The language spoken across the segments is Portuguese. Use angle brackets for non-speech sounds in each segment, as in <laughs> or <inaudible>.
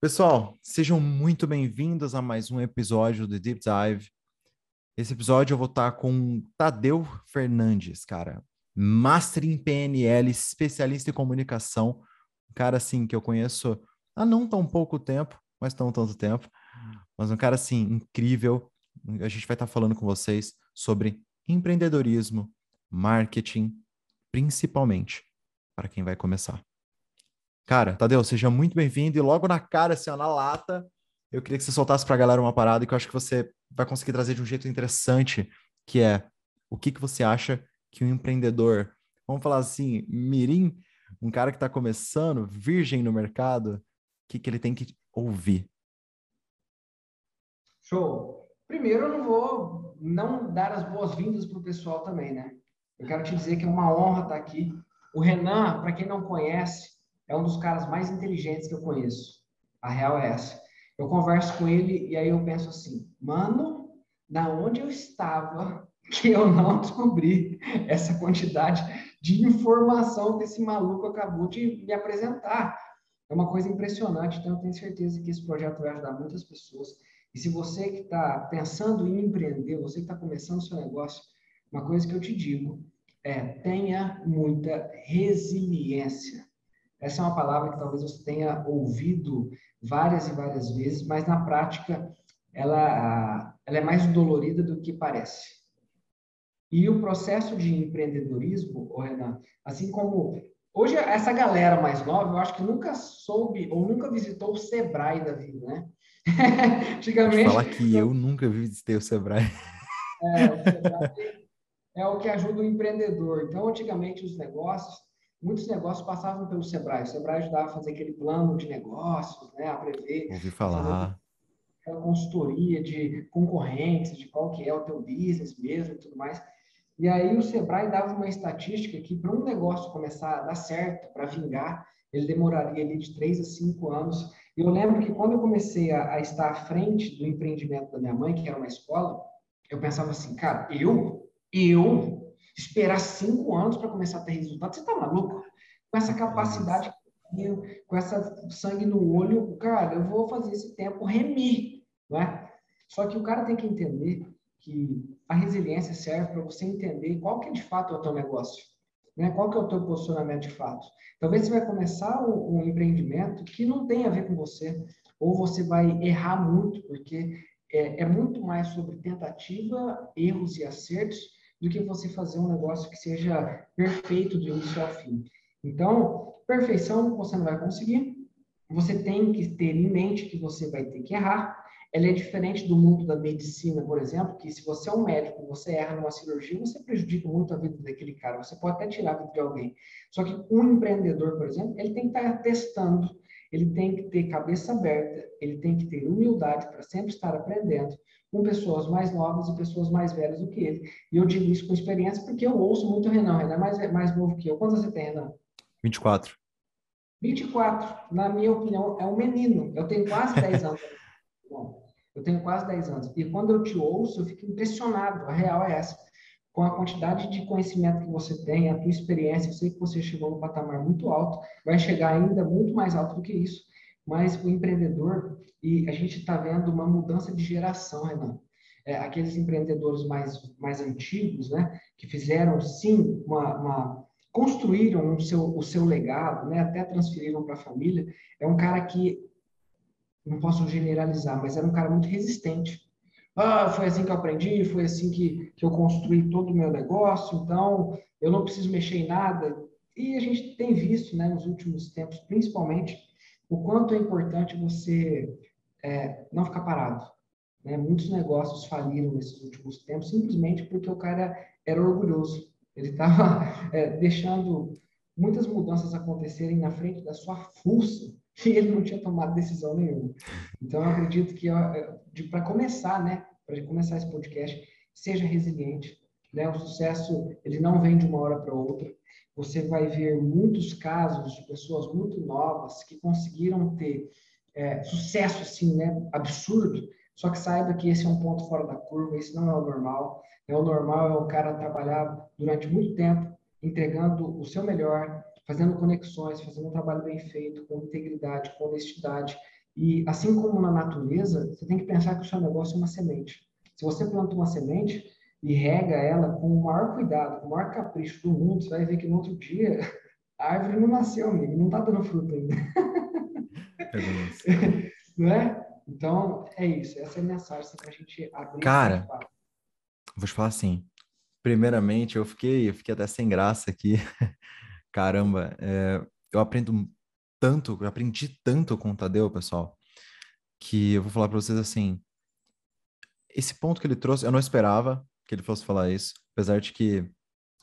Pessoal, sejam muito bem-vindos a mais um episódio do Deep Dive. Esse episódio eu vou estar com Tadeu Fernandes, cara, Master em PNL, especialista em comunicação, um cara assim que eu conheço há não tão pouco tempo, mas tão tanto tempo, mas um cara assim incrível. A gente vai estar falando com vocês sobre empreendedorismo, marketing, principalmente para quem vai começar. Cara, Tadeu, seja muito bem-vindo. E logo na cara, assim, ó, na lata, eu queria que você soltasse para a galera uma parada que eu acho que você vai conseguir trazer de um jeito interessante, que é o que, que você acha que um empreendedor, vamos falar assim, mirim, um cara que está começando, virgem no mercado, o que, que ele tem que ouvir? Show! Primeiro, eu não vou não dar as boas-vindas para o pessoal também, né? Eu quero te dizer que é uma honra estar aqui. O Renan, para quem não conhece, é um dos caras mais inteligentes que eu conheço. A real é essa. Eu converso com ele e aí eu penso assim, mano, da onde eu estava <laughs> que eu não descobri essa quantidade de informação que esse maluco acabou de me apresentar. É uma coisa impressionante, então eu tenho certeza que esse projeto vai ajudar muitas pessoas. E se você que está pensando em empreender, você que está começando o seu negócio, uma coisa que eu te digo é tenha muita resiliência. Essa é uma palavra que talvez você tenha ouvido várias e várias vezes, mas na prática ela, ela é mais dolorida do que parece. E o processo de empreendedorismo, oh Renan, assim como hoje essa galera mais nova, eu acho que nunca soube ou nunca visitou o Sebrae da vida, né? <laughs> Antigamente. Fala que eu nunca visitei o Sebrae. É, o Sebrae é o que ajuda o empreendedor. Então, antigamente os negócios muitos negócios passavam pelo Sebrae. O Sebrae ajudava a fazer aquele plano de negócios, né, a prever. Ouvi falar. Aquela consultoria de concorrentes, de qual que é o teu business mesmo e tudo mais. E aí o Sebrae dava uma estatística que para um negócio começar a dar certo, para vingar, ele demoraria ali de três a cinco anos. E eu lembro que quando eu comecei a, a estar à frente do empreendimento da minha mãe, que era uma escola, eu pensava assim, cara, eu, eu esperar cinco anos para começar a ter resultado. Você está maluco? Com essa capacidade, com essa sangue no olho, cara, eu vou fazer esse tempo remir, não é? Só que o cara tem que entender que a resiliência serve para você entender qual que de fato é o teu negócio, né? Qual que é o teu posicionamento de fato. Talvez você vai começar um, um empreendimento que não tem a ver com você, ou você vai errar muito, porque é, é muito mais sobre tentativa, erros e acertos do que você fazer um negócio que seja perfeito do início ao fim. Então, perfeição você não vai conseguir. Você tem que ter em mente que você vai ter que errar. Ela é diferente do mundo da medicina, por exemplo, que se você é um médico, você erra numa cirurgia, você prejudica muito a vida daquele cara. Você pode até tirar a vida de alguém. Só que um empreendedor, por exemplo, ele tem que estar testando, ele tem que ter cabeça aberta, ele tem que ter humildade para sempre estar aprendendo com pessoas mais novas e pessoas mais velhas do que ele. E eu digo isso com experiência porque eu ouço muito o Renan. O Renan é mais, mais novo que eu. Quantos você tem, Renan? 24. 24, na minha opinião, é um menino. Eu tenho quase 10 anos. Bom, <laughs> eu tenho quase 10 anos. E quando eu te ouço, eu fico impressionado. A real é essa. Com a quantidade de conhecimento que você tem, a tua experiência, eu sei que você chegou num patamar muito alto, vai chegar ainda muito mais alto do que isso. Mas o empreendedor, e a gente está vendo uma mudança de geração, Renan. É, aqueles empreendedores mais, mais antigos, né, que fizeram sim uma, uma construíram o seu, o seu legado, né, até transferiram para a família, é um cara que, não posso generalizar, mas era um cara muito resistente. Ah, foi assim que eu aprendi, foi assim que, que eu construí todo o meu negócio, então eu não preciso mexer em nada. E a gente tem visto, né, nos últimos tempos, principalmente, o quanto é importante você é, não ficar parado. Né? Muitos negócios faliram nesses últimos tempos simplesmente porque o cara era orgulhoso. Ele estava <laughs> é, deixando muitas mudanças acontecerem na frente da sua fuça <laughs> e ele não tinha tomado decisão nenhuma. Então, eu acredito que, para começar, né, para começar esse podcast, seja resiliente. Né? O sucesso ele não vem de uma hora para outra. Você vai ver muitos casos de pessoas muito novas que conseguiram ter é, sucesso assim, né, absurdo, só que saiba que esse é um ponto fora da curva, esse não é o normal. É o normal é o cara trabalhar durante muito tempo, entregando o seu melhor, fazendo conexões, fazendo um trabalho bem feito, com integridade, com honestidade, E assim como na natureza, você tem que pensar que o seu negócio é uma semente. Se você planta uma semente e rega ela com o maior cuidado, com o maior capricho do mundo, você vai ver que no outro dia a árvore não nasceu, amigo, não está dando fruto ainda. <laughs> É não <laughs> é? Então, é isso. Essa é a mensagem para a gente abrir. Cara, vou te falar assim. Primeiramente, eu fiquei, eu fiquei até sem graça aqui. <laughs> Caramba, é, eu aprendo tanto, eu aprendi tanto com o Tadeu, pessoal, que eu vou falar para vocês assim. Esse ponto que ele trouxe, eu não esperava que ele fosse falar isso, apesar de que,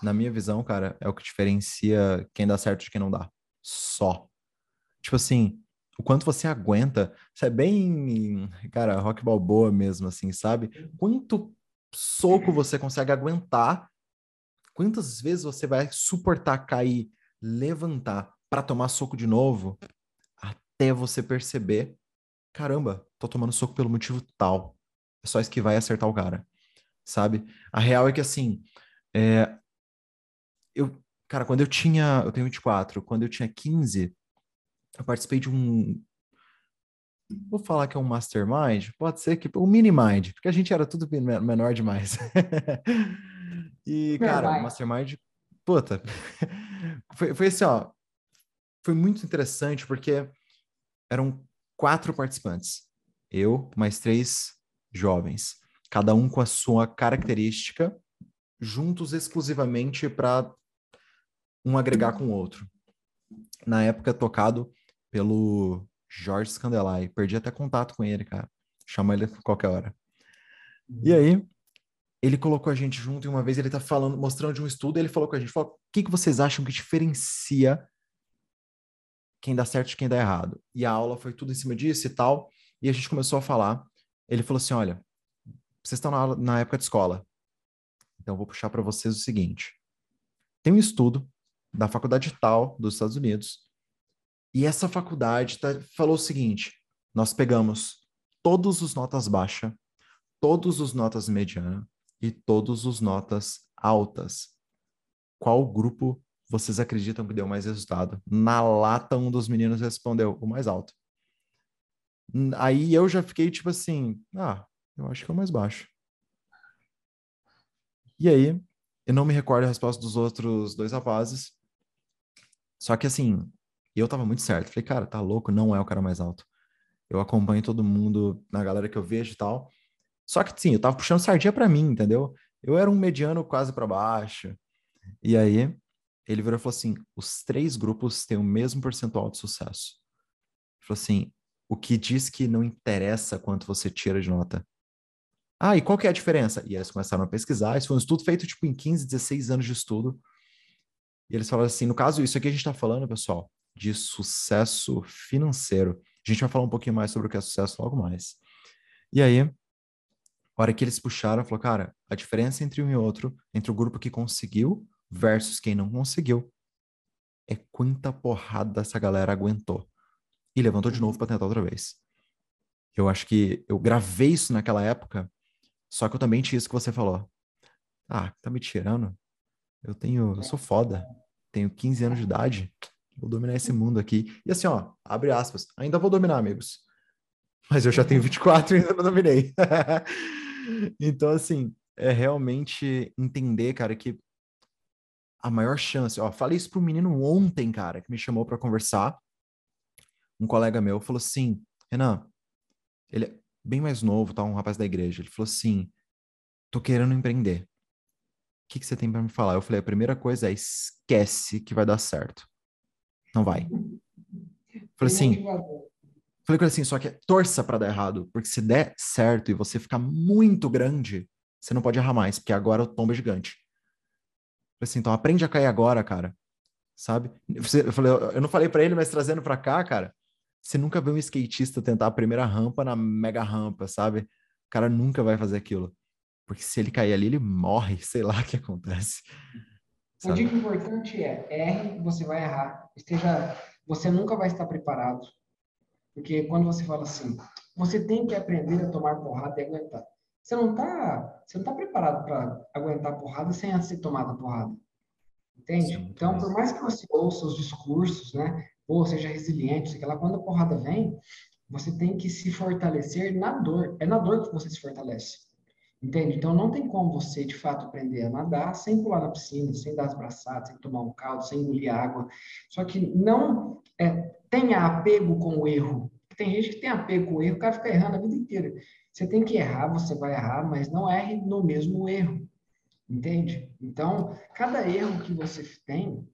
na minha visão, cara, é o que diferencia quem dá certo de quem não dá. Só. Tipo assim, o quanto você aguenta. Isso é bem, cara, rock balboa mesmo, assim, sabe? Quanto soco você consegue aguentar? Quantas vezes você vai suportar cair, levantar para tomar soco de novo, até você perceber, caramba, tô tomando soco pelo motivo tal. É só esquivar e acertar o cara, sabe? A real é que assim, é... eu, cara, quando eu tinha, eu tenho 24, quando eu tinha 15, eu participei de um. Vou falar que é um mastermind, pode ser que um mini mind, porque a gente era tudo menor demais. <laughs> e, cara, o mastermind, puta, <laughs> foi, foi assim, ó, foi muito interessante porque eram quatro participantes, eu mais três jovens, cada um com a sua característica, juntos exclusivamente para um agregar com o outro. Na época tocado pelo Jorge Scandelai. Perdi até contato com ele, cara. Chama ele qualquer hora. E aí, ele colocou a gente junto e uma vez ele tá falando, mostrando de um estudo, ele falou com a gente, falou, o que, que vocês acham que diferencia quem dá certo de quem dá errado? E a aula foi tudo em cima disso e tal, e a gente começou a falar. Ele falou assim, olha, vocês estão na, na época de escola, então vou puxar para vocês o seguinte. Tem um estudo da faculdade tal dos Estados Unidos e essa faculdade tá, falou o seguinte: nós pegamos todos os notas baixas, todos os notas mediana e todos os notas altas. Qual grupo vocês acreditam que deu mais resultado? Na lata, um dos meninos respondeu: o mais alto. Aí eu já fiquei tipo assim: ah, eu acho que é o mais baixo. E aí, eu não me recordo a resposta dos outros dois rapazes. Só que assim, eu tava muito certo. Falei, cara, tá louco, não é o cara mais alto. Eu acompanho todo mundo na galera que eu vejo e tal. Só que sim, eu tava puxando sardinha para mim, entendeu? Eu era um mediano quase para baixo. E aí, ele virou e falou assim: os três grupos têm o mesmo percentual de sucesso. Ele falou assim: o que diz que não interessa quanto você tira de nota. Ah, e qual que é a diferença? E eles começaram a pesquisar. Isso foi um estudo feito tipo em 15, 16 anos de estudo. E eles falaram assim: no caso, isso aqui a gente está falando, pessoal, de sucesso financeiro. A gente vai falar um pouquinho mais sobre o que é sucesso logo mais. E aí, a hora que eles puxaram, falou, cara, a diferença entre um e outro, entre o grupo que conseguiu versus quem não conseguiu, é quanta porrada essa galera aguentou. E levantou de novo para tentar outra vez. Eu acho que eu gravei isso naquela época, só que eu também tinha isso que você falou. Ah, tá me tirando? Eu tenho, eu sou foda. Tenho 15 anos de idade. Vou dominar esse mundo aqui. E assim, ó, abre aspas. Ainda vou dominar, amigos. Mas eu já tenho 24 e ainda não dominei. <laughs> então, assim, é realmente entender, cara, que a maior chance. Ó, falei isso pro menino ontem, cara, que me chamou para conversar. Um colega meu falou assim: Renan, ele bem mais novo, tá? Um rapaz da igreja. Ele falou assim: tô querendo empreender. O que, que você tem para me falar? Eu falei: a primeira coisa é esquece que vai dar certo. Não vai. Falei assim. Falei com ele assim, só que torça para dar errado, porque se der certo e você ficar muito grande, você não pode errar mais, porque agora o tombo é gigante. Falei assim, então aprende a cair agora, cara. Sabe? eu, falei, eu não falei para ele, mas trazendo para cá, cara, você nunca vê um skatista tentar a primeira rampa na mega rampa, sabe? O cara nunca vai fazer aquilo. Porque se ele cair ali, ele morre, sei lá o que acontece. Sabe? A dica importante é, erre, você vai errar. Esteja, você nunca vai estar preparado. Porque quando você fala assim, você tem que aprender a tomar porrada e aguentar. Você não está você não tá preparado para aguentar porrada sem antes ter tomado porrada. Entende? Sim, então, por mais que você ouça os discursos, né? Ou seja resiliente, sei lá, quando a porrada vem, Você tem que se fortalecer na dor. É na dor que você se fortalece. Entende? Então não tem como você, de fato, aprender a nadar sem pular na piscina, sem dar as braçadas, sem tomar um caldo, sem engolir água. Só que não é, tenha apego com o erro. Tem gente que tem apego com o erro, o cara fica errando a vida inteira. Você tem que errar, você vai errar, mas não erre no mesmo erro. Entende? Então, cada erro que você tem,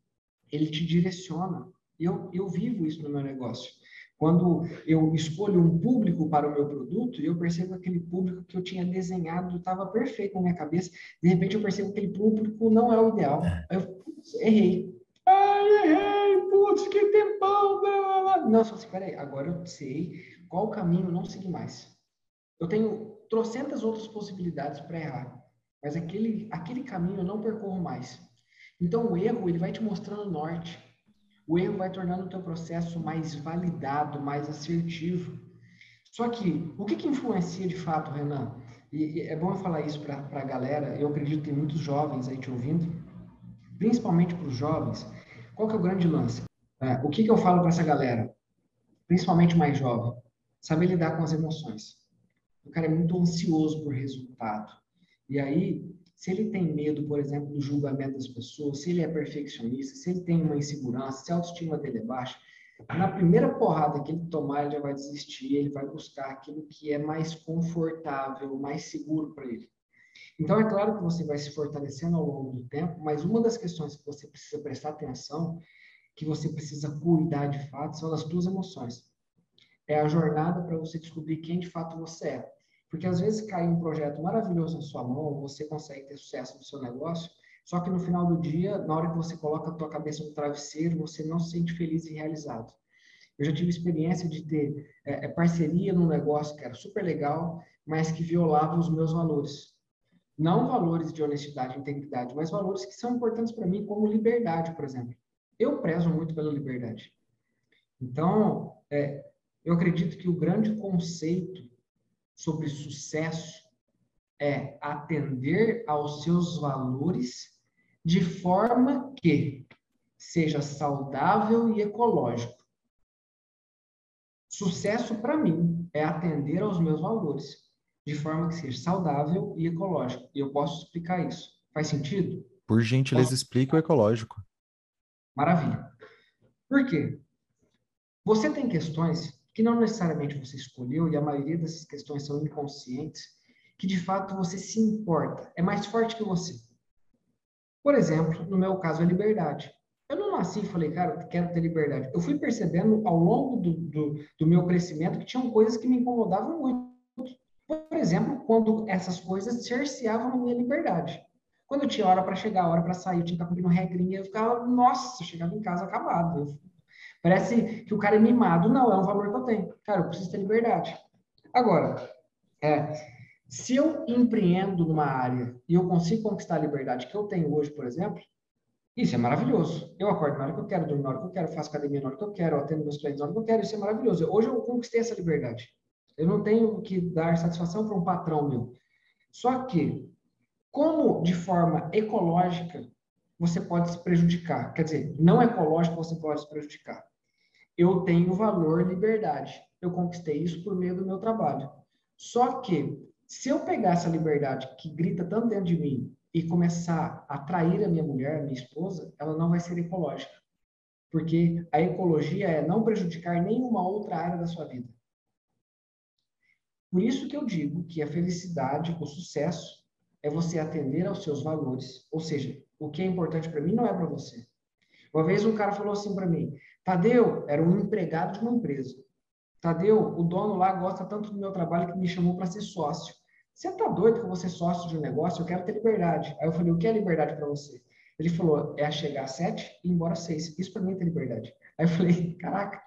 ele te direciona. Eu, eu vivo isso no meu negócio. Quando eu escolho um público para o meu produto, eu percebo que aquele público que eu tinha desenhado estava perfeito na minha cabeça. De repente, eu percebo que aquele público não é o ideal. Aí eu putz, errei. Ai, errei, putz, que tempão. Blá, blá, blá. Não, só assim, peraí, agora eu sei qual caminho não seguir mais. Eu tenho trocentas outras possibilidades para errar, mas aquele, aquele caminho eu não percorro mais. Então, o erro, ele vai te mostrando o norte o erro vai tornando o teu processo mais validado, mais assertivo. Só que, o que, que influencia de fato, Renan? E, e é bom eu falar isso para a galera, eu acredito que tem muitos jovens aí te ouvindo, principalmente para os jovens. Qual que é o grande lance? É, o que, que eu falo para essa galera, principalmente mais jovem? Saber lidar com as emoções. O cara é muito ansioso por resultado. E aí, se ele tem medo, por exemplo, do julgamento das pessoas, se ele é perfeccionista, se ele tem uma insegurança, se a autoestima dele é baixa, na primeira porrada que ele tomar, ele já vai desistir, ele vai buscar aquilo que é mais confortável, mais seguro para ele. Então, é claro que você vai se fortalecendo ao longo do tempo, mas uma das questões que você precisa prestar atenção, que você precisa cuidar de fato, são as suas emoções. É a jornada para você descobrir quem de fato você é. Porque às vezes cai um projeto maravilhoso na sua mão, você consegue ter sucesso no seu negócio, só que no final do dia, na hora que você coloca a tua cabeça no travesseiro, você não se sente feliz e realizado. Eu já tive experiência de ter é, é parceria num negócio que era super legal, mas que violava os meus valores. Não valores de honestidade e integridade, mas valores que são importantes para mim, como liberdade, por exemplo. Eu prezo muito pela liberdade. Então, é, eu acredito que o grande conceito sobre sucesso é atender aos seus valores de forma que seja saudável e ecológico. Sucesso para mim é atender aos meus valores de forma que seja saudável e ecológico. E eu posso explicar isso. Faz sentido? Por gentileza, posso... explique o ecológico. Maravilha. Por quê? Você tem questões que não necessariamente você escolheu, e a maioria dessas questões são inconscientes, que de fato você se importa, é mais forte que você. Por exemplo, no meu caso, a liberdade. Eu não nasci e falei, cara, eu quero ter liberdade. Eu fui percebendo ao longo do, do, do meu crescimento que tinham coisas que me incomodavam muito. Por exemplo, quando essas coisas cerceavam a minha liberdade. Quando eu tinha hora para chegar, hora para sair, eu tinha que estar cumprindo regrinha, eu ficava, nossa, eu chegava em casa acabado. Eu Parece que o cara é mimado. Não, é um valor que eu tenho. Cara, eu preciso ter liberdade. Agora, é, se eu empreendo numa área e eu consigo conquistar a liberdade que eu tenho hoje, por exemplo, isso é maravilhoso. Eu acordo na hora que eu quero, durmo na hora que eu quero, faço academia na hora que eu quero, atendo meus clientes na hora que eu quero, isso é maravilhoso. Hoje eu conquistei essa liberdade. Eu não tenho que dar satisfação para um patrão meu. Só que, como de forma ecológica você pode se prejudicar, quer dizer, não ecológico você pode se prejudicar eu tenho valor liberdade. Eu conquistei isso por meio do meu trabalho. Só que, se eu pegar essa liberdade que grita tanto dentro de mim e começar a atrair a minha mulher, a minha esposa, ela não vai ser ecológica. Porque a ecologia é não prejudicar nenhuma outra área da sua vida. Por isso que eu digo que a felicidade, o sucesso, é você atender aos seus valores. Ou seja, o que é importante para mim não é para você. Uma vez um cara falou assim para mim: Tadeu era um empregado de uma empresa. Tadeu, o dono lá gosta tanto do meu trabalho que me chamou para ser sócio. Você tá doido que vou ser sócio de um negócio? Eu quero ter liberdade. Aí eu falei: o que é liberdade para você? Ele falou: é chegar às sete e ir embora às seis. Isso para mim é ter liberdade. Aí eu falei: <laughs> caraca.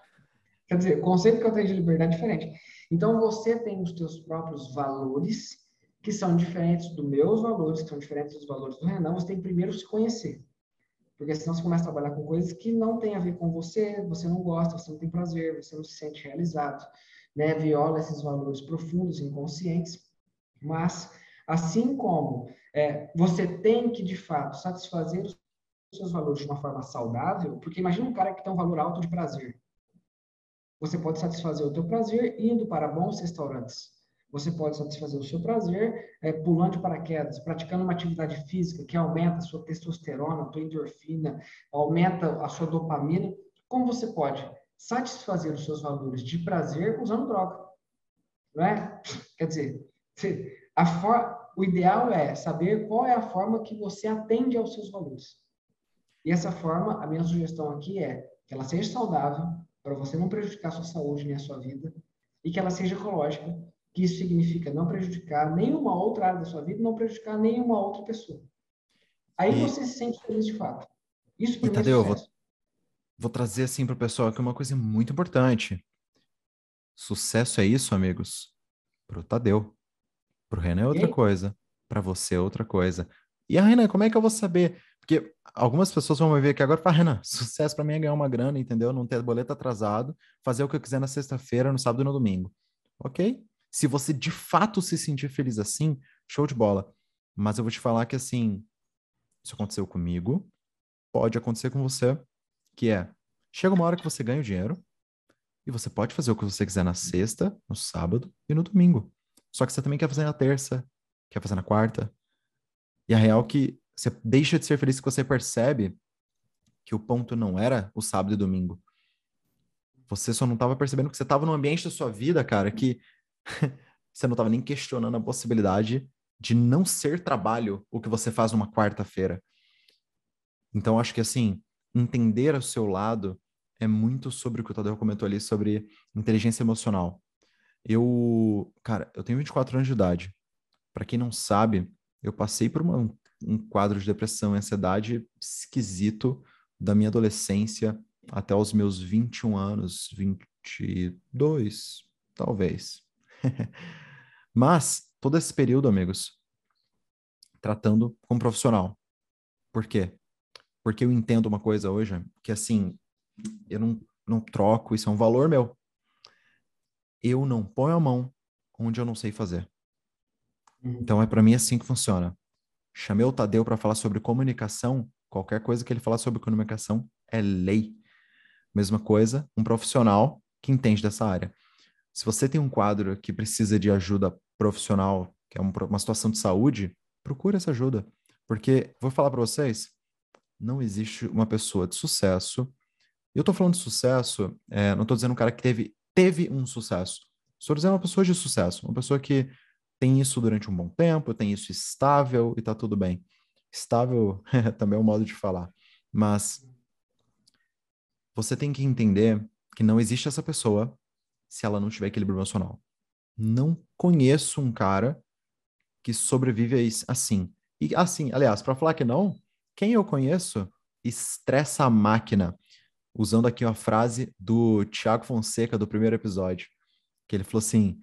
Quer dizer, o conceito que eu tenho de liberdade é diferente. Então você tem os seus próprios valores que são diferentes dos meus valores, que são diferentes dos valores do Renan. Você tem primeiro se conhecer. Porque senão você começa a trabalhar com coisas que não tem a ver com você, você não gosta, você não tem prazer, você não se sente realizado, né? Viola esses valores profundos, inconscientes. Mas, assim como é, você tem que, de fato, satisfazer os seus valores de uma forma saudável, porque imagina um cara que tem um valor alto de prazer. Você pode satisfazer o teu prazer indo para bons restaurantes. Você pode satisfazer o seu prazer é, pulando de paraquedas, praticando uma atividade física que aumenta a sua testosterona, a tua endorfina, aumenta a sua dopamina. Como você pode satisfazer os seus valores de prazer usando droga? Não é? Quer dizer, for... o ideal é saber qual é a forma que você atende aos seus valores. E essa forma, a minha sugestão aqui é que ela seja saudável, para você não prejudicar a sua saúde nem a sua vida, e que ela seja ecológica, que isso significa não prejudicar nenhuma outra área da sua vida, não prejudicar nenhuma outra pessoa. Aí e... você se sente feliz de fato. Isso para mim Tadeu, é vou, vou trazer assim para o pessoal aqui uma coisa muito importante. Sucesso é isso, amigos, para o Tadeu. Para o Renan é outra coisa. Para você é outra coisa. E a Renan, como é que eu vou saber? Porque algumas pessoas vão me ver aqui agora e falar, Renan, <laughs> sucesso para mim é ganhar uma grana, entendeu? Não ter boleto atrasado, fazer o que eu quiser na sexta-feira, no sábado e no domingo. Ok? Se você de fato se sentir feliz assim, show de bola. Mas eu vou te falar que assim, isso aconteceu comigo, pode acontecer com você, que é, chega uma hora que você ganha o dinheiro e você pode fazer o que você quiser na sexta, no sábado e no domingo. Só que você também quer fazer na terça, quer fazer na quarta. E a real é que você deixa de ser feliz que você percebe que o ponto não era o sábado e domingo. Você só não estava percebendo que você estava num ambiente da sua vida, cara, que <laughs> você não estava nem questionando a possibilidade de não ser trabalho o que você faz numa quarta-feira. Então, acho que assim, entender o seu lado é muito sobre o que o Tadeu comentou ali sobre inteligência emocional. Eu, cara, eu tenho 24 anos de idade. Para quem não sabe, eu passei por uma, um quadro de depressão e ansiedade esquisito da minha adolescência até os meus 21 anos, 22, talvez. <laughs> Mas todo esse período, amigos, tratando como profissional. Por quê? Porque eu entendo uma coisa hoje, que assim, eu não, não troco, isso é um valor meu. Eu não ponho a mão onde eu não sei fazer. Uhum. Então é para mim assim que funciona. Chamei o Tadeu para falar sobre comunicação. Qualquer coisa que ele falar sobre comunicação é lei. Mesma coisa, um profissional que entende dessa área. Se você tem um quadro que precisa de ajuda profissional, que é uma situação de saúde, procure essa ajuda. Porque, vou falar para vocês, não existe uma pessoa de sucesso. Eu estou falando de sucesso, é, não estou dizendo um cara que teve, teve um sucesso. Estou dizendo uma pessoa de sucesso, uma pessoa que tem isso durante um bom tempo, tem isso estável e tá tudo bem. Estável <laughs> também é um modo de falar, mas você tem que entender que não existe essa pessoa se ela não tiver equilíbrio emocional. Não conheço um cara que sobrevive assim. E assim, aliás, para falar que não, quem eu conheço estressa a máquina. Usando aqui uma frase do Tiago Fonseca do primeiro episódio, que ele falou assim: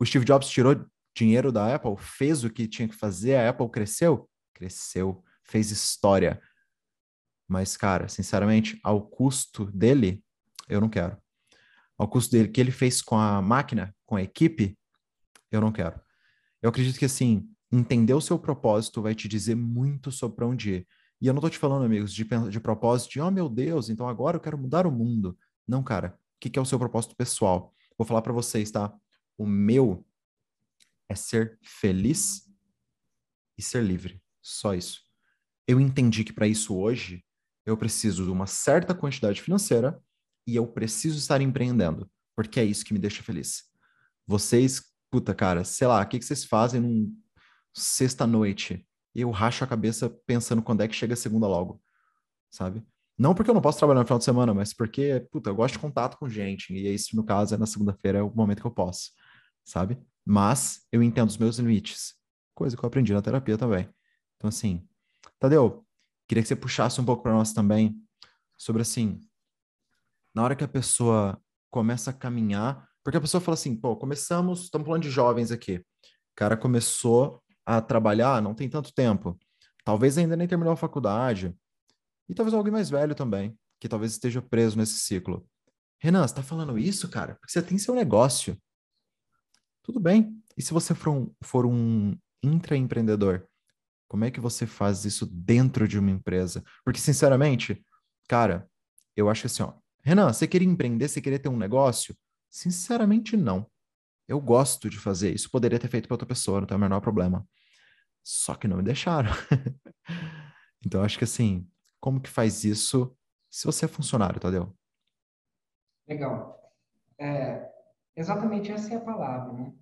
o Steve Jobs tirou dinheiro da Apple, fez o que tinha que fazer, a Apple cresceu? Cresceu, fez história. Mas, cara, sinceramente, ao custo dele, eu não quero. Ao custo dele, que ele fez com a máquina, com a equipe, eu não quero. Eu acredito que, assim, entender o seu propósito vai te dizer muito sobre onde ir. E eu não tô te falando, amigos, de, de propósito de, oh meu Deus, então agora eu quero mudar o mundo. Não, cara. O que, que é o seu propósito pessoal? Vou falar para vocês, tá? O meu é ser feliz e ser livre. Só isso. Eu entendi que para isso hoje eu preciso de uma certa quantidade financeira e eu preciso estar empreendendo, porque é isso que me deixa feliz. Vocês, puta cara, sei lá, o que, que vocês fazem num sexta-noite? Eu racho a cabeça pensando quando é que chega a segunda logo, sabe? Não porque eu não posso trabalhar no final de semana, mas porque, puta, eu gosto de contato com gente, e isso, no caso, é na segunda-feira, é o momento que eu posso, sabe? mas eu entendo os meus limites. Coisa que eu aprendi na terapia também. Então, assim, Tadeu, queria que você puxasse um pouco para nós também sobre, assim, na hora que a pessoa começa a caminhar, porque a pessoa fala assim, pô, começamos, estamos falando de jovens aqui. O cara começou a trabalhar, não tem tanto tempo. Talvez ainda nem terminou a faculdade. E talvez alguém mais velho também, que talvez esteja preso nesse ciclo. Renan, você tá falando isso, cara? Porque você tem seu negócio. Tudo bem. E se você for um, for um intraempreendedor, como é que você faz isso dentro de uma empresa? Porque, sinceramente, cara, eu acho que assim, ó, Renan, você queria empreender? Você queria ter um negócio? Sinceramente, não. Eu gosto de fazer isso. Poderia ter feito para outra pessoa, não tem o menor problema. Só que não me deixaram. <laughs> então, acho que assim, como que faz isso se você é funcionário, Tadeu? Legal. É, exatamente essa é a palavra, né?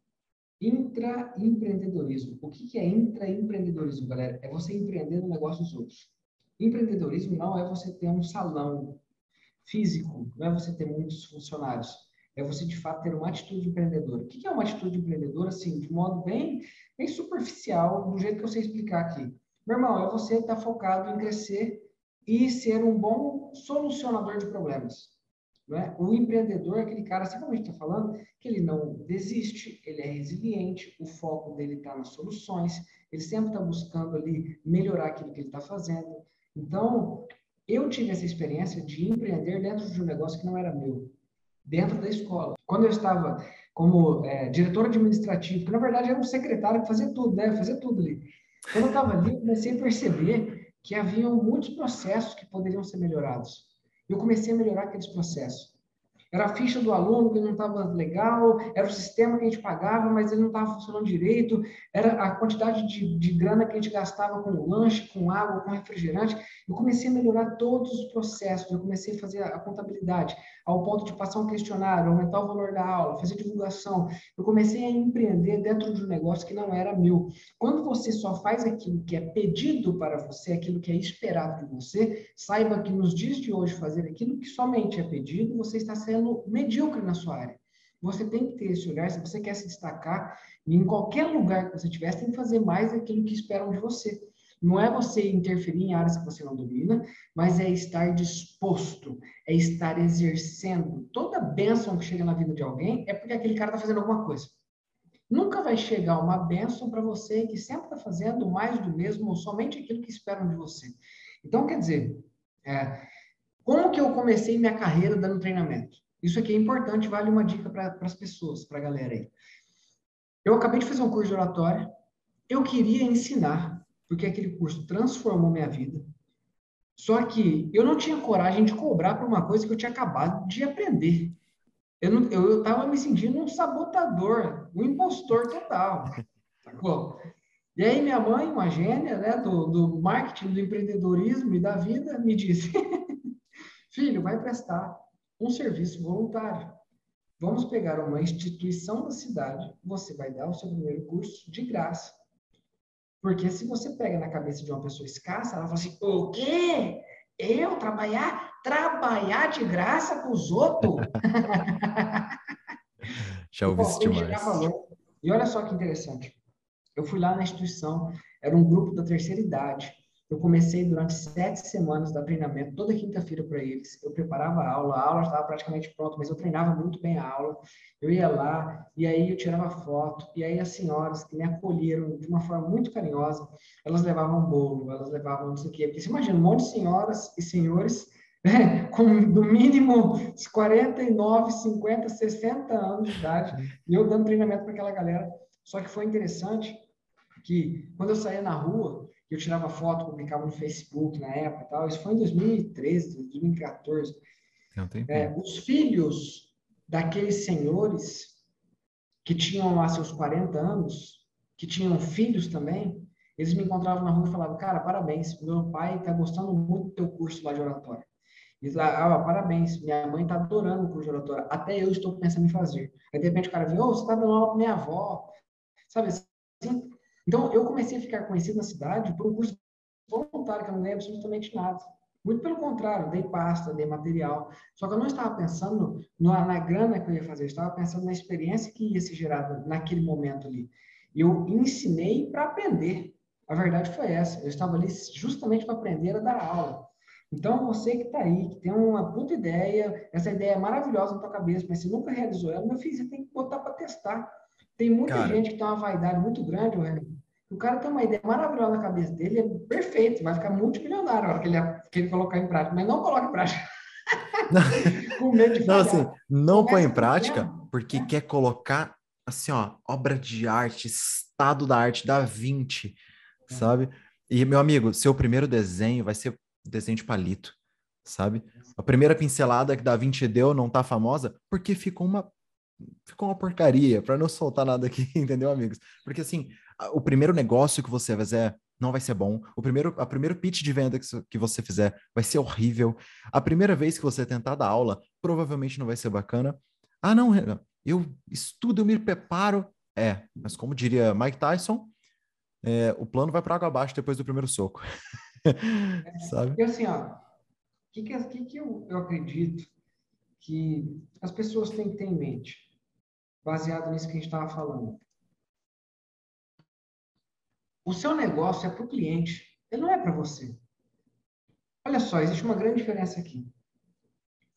Intraempreendedorismo. O que, que é intraempreendedorismo, galera? É você empreender no negócio dos outros. Empreendedorismo não é você ter um salão físico, não é você ter muitos funcionários é você de fato ter uma atitude empreendedora. O que é uma atitude empreendedora? Assim, de modo bem, bem superficial, do jeito que eu sei explicar aqui. Meu irmão, é você estar tá focado em crescer e ser um bom solucionador de problemas. é? O empreendedor é aquele cara, assim como a gente está falando, que ele não desiste, ele é resiliente, o foco dele está nas soluções, ele sempre está buscando ali melhorar aquilo que ele está fazendo. Então, eu tive essa experiência de empreender dentro de um negócio que não era meu dentro da escola. Quando eu estava como é, diretor administrativo, que na verdade era um secretário que fazia tudo, né? Fazia tudo ali. Quando eu estava ali, eu comecei a perceber que havia muitos processos que poderiam ser melhorados. Eu comecei a melhorar aqueles processos. Era a ficha do aluno que não estava legal, era o sistema que a gente pagava, mas ele não estava funcionando direito, era a quantidade de, de grana que a gente gastava com lanche, com água, com refrigerante. Eu comecei a melhorar todos os processos, eu comecei a fazer a contabilidade, ao ponto de passar um questionário, aumentar o valor da aula, fazer divulgação. Eu comecei a empreender dentro de um negócio que não era meu. Quando você só faz aquilo que é pedido para você, aquilo que é esperado de você, saiba que nos dias de hoje fazer aquilo que somente é pedido, você está sendo medíocre na sua área. Você tem que ter esse olhar, se você quer se destacar, em qualquer lugar que você estiver, você tem que fazer mais daquilo que esperam de você. Não é você interferir em áreas que você não domina, mas é estar disposto, é estar exercendo. Toda bênção que chega na vida de alguém é porque aquele cara está fazendo alguma coisa. Nunca vai chegar uma bênção para você que sempre está fazendo mais do mesmo ou somente aquilo que esperam de você. Então, quer dizer, é, como que eu comecei minha carreira dando treinamento? Isso aqui é importante, vale uma dica para as pessoas, para a galera aí. Eu acabei de fazer um curso de oratória, eu queria ensinar, porque aquele curso transformou minha vida. Só que eu não tinha coragem de cobrar por uma coisa que eu tinha acabado de aprender. Eu estava me sentindo um sabotador, um impostor total. <laughs> Sacou? E aí minha mãe, uma gênia né, do, do marketing, do empreendedorismo e da vida, me disse, <laughs> filho, vai prestar um serviço voluntário. Vamos pegar uma instituição da cidade, você vai dar o seu primeiro curso de graça. Porque se você pega na cabeça de uma pessoa escassa, ela fala assim: o quê? Eu trabalhar? Trabalhar de graça com os outros? <laughs> Já ouvi isso demais. E olha só que interessante. Eu fui lá na instituição, era um grupo da terceira idade. Eu comecei durante sete semanas da treinamento, toda quinta-feira para eles. Eu preparava a aula, a aula estava praticamente pronta, mas eu treinava muito bem a aula. Eu ia lá e aí eu tirava foto. E aí as senhoras que me acolheram de uma forma muito carinhosa, elas levavam bolo, elas levavam não sei o quê. Porque você imagina um monte de senhoras e senhores <laughs> né, com no mínimo 49, 50, 60 anos de idade, e eu dando treinamento para aquela galera. Só que foi interessante que quando eu saía na rua, eu tirava foto, publicava no Facebook na época e tal. Isso foi em 2013, 2014. É, os filhos daqueles senhores que tinham lá seus 40 anos, que tinham filhos também, eles me encontravam na rua e falavam, cara, parabéns, meu pai está gostando muito do teu curso lá de oratória. E lá, ah, parabéns, minha mãe está adorando o curso de oratória, até eu estou pensando em fazer. Aí, de repente, o cara viu, oh, você está dando aula para minha avó, sabe assim? Então, eu comecei a ficar conhecido na cidade por um curso voluntário, que eu não ganhei absolutamente nada. Muito pelo contrário, dei pasta, dei material. Só que eu não estava pensando na, na grana que eu ia fazer, eu estava pensando na experiência que ia ser gerada naquele momento ali. E eu ensinei para aprender. A verdade foi essa. Eu estava ali justamente para aprender a dar aula. Então, você que está aí, que tem uma puta ideia, essa ideia é maravilhosa na tua cabeça, mas você nunca realizou ela, meu filho, você tem que botar para testar. Tem muita Cara. gente que tem uma vaidade muito grande, Wellington, o cara tem uma ideia maravilhosa na cabeça dele, é perfeito, vai ficar multimilionário na hora que ele, que ele colocar em prática, mas não coloca em prática. <laughs> Com medo de Não, assim, não põe em prática porque é. quer colocar, assim, ó, obra de arte, estado da arte da 20, é. sabe? E, meu amigo, seu primeiro desenho vai ser desenho de palito, sabe? A primeira pincelada que da 20 deu não tá famosa porque ficou uma ficou uma porcaria, para não soltar nada aqui, <laughs> entendeu, amigos? Porque assim, o primeiro negócio que você fizer não vai ser bom. O primeiro, a primeiro pitch de venda que, você fizer vai ser horrível. A primeira vez que você tentar dar aula, provavelmente não vai ser bacana. Ah, não, eu estudo, eu me preparo. É, mas como diria Mike Tyson, é, o plano vai para água abaixo depois do primeiro soco. <laughs> Sabe? E assim, ó, o que, que, que, que eu, eu acredito que as pessoas têm que ter em mente, baseado nisso que a gente estava falando? O seu negócio é para o cliente, ele não é para você. Olha só, existe uma grande diferença aqui.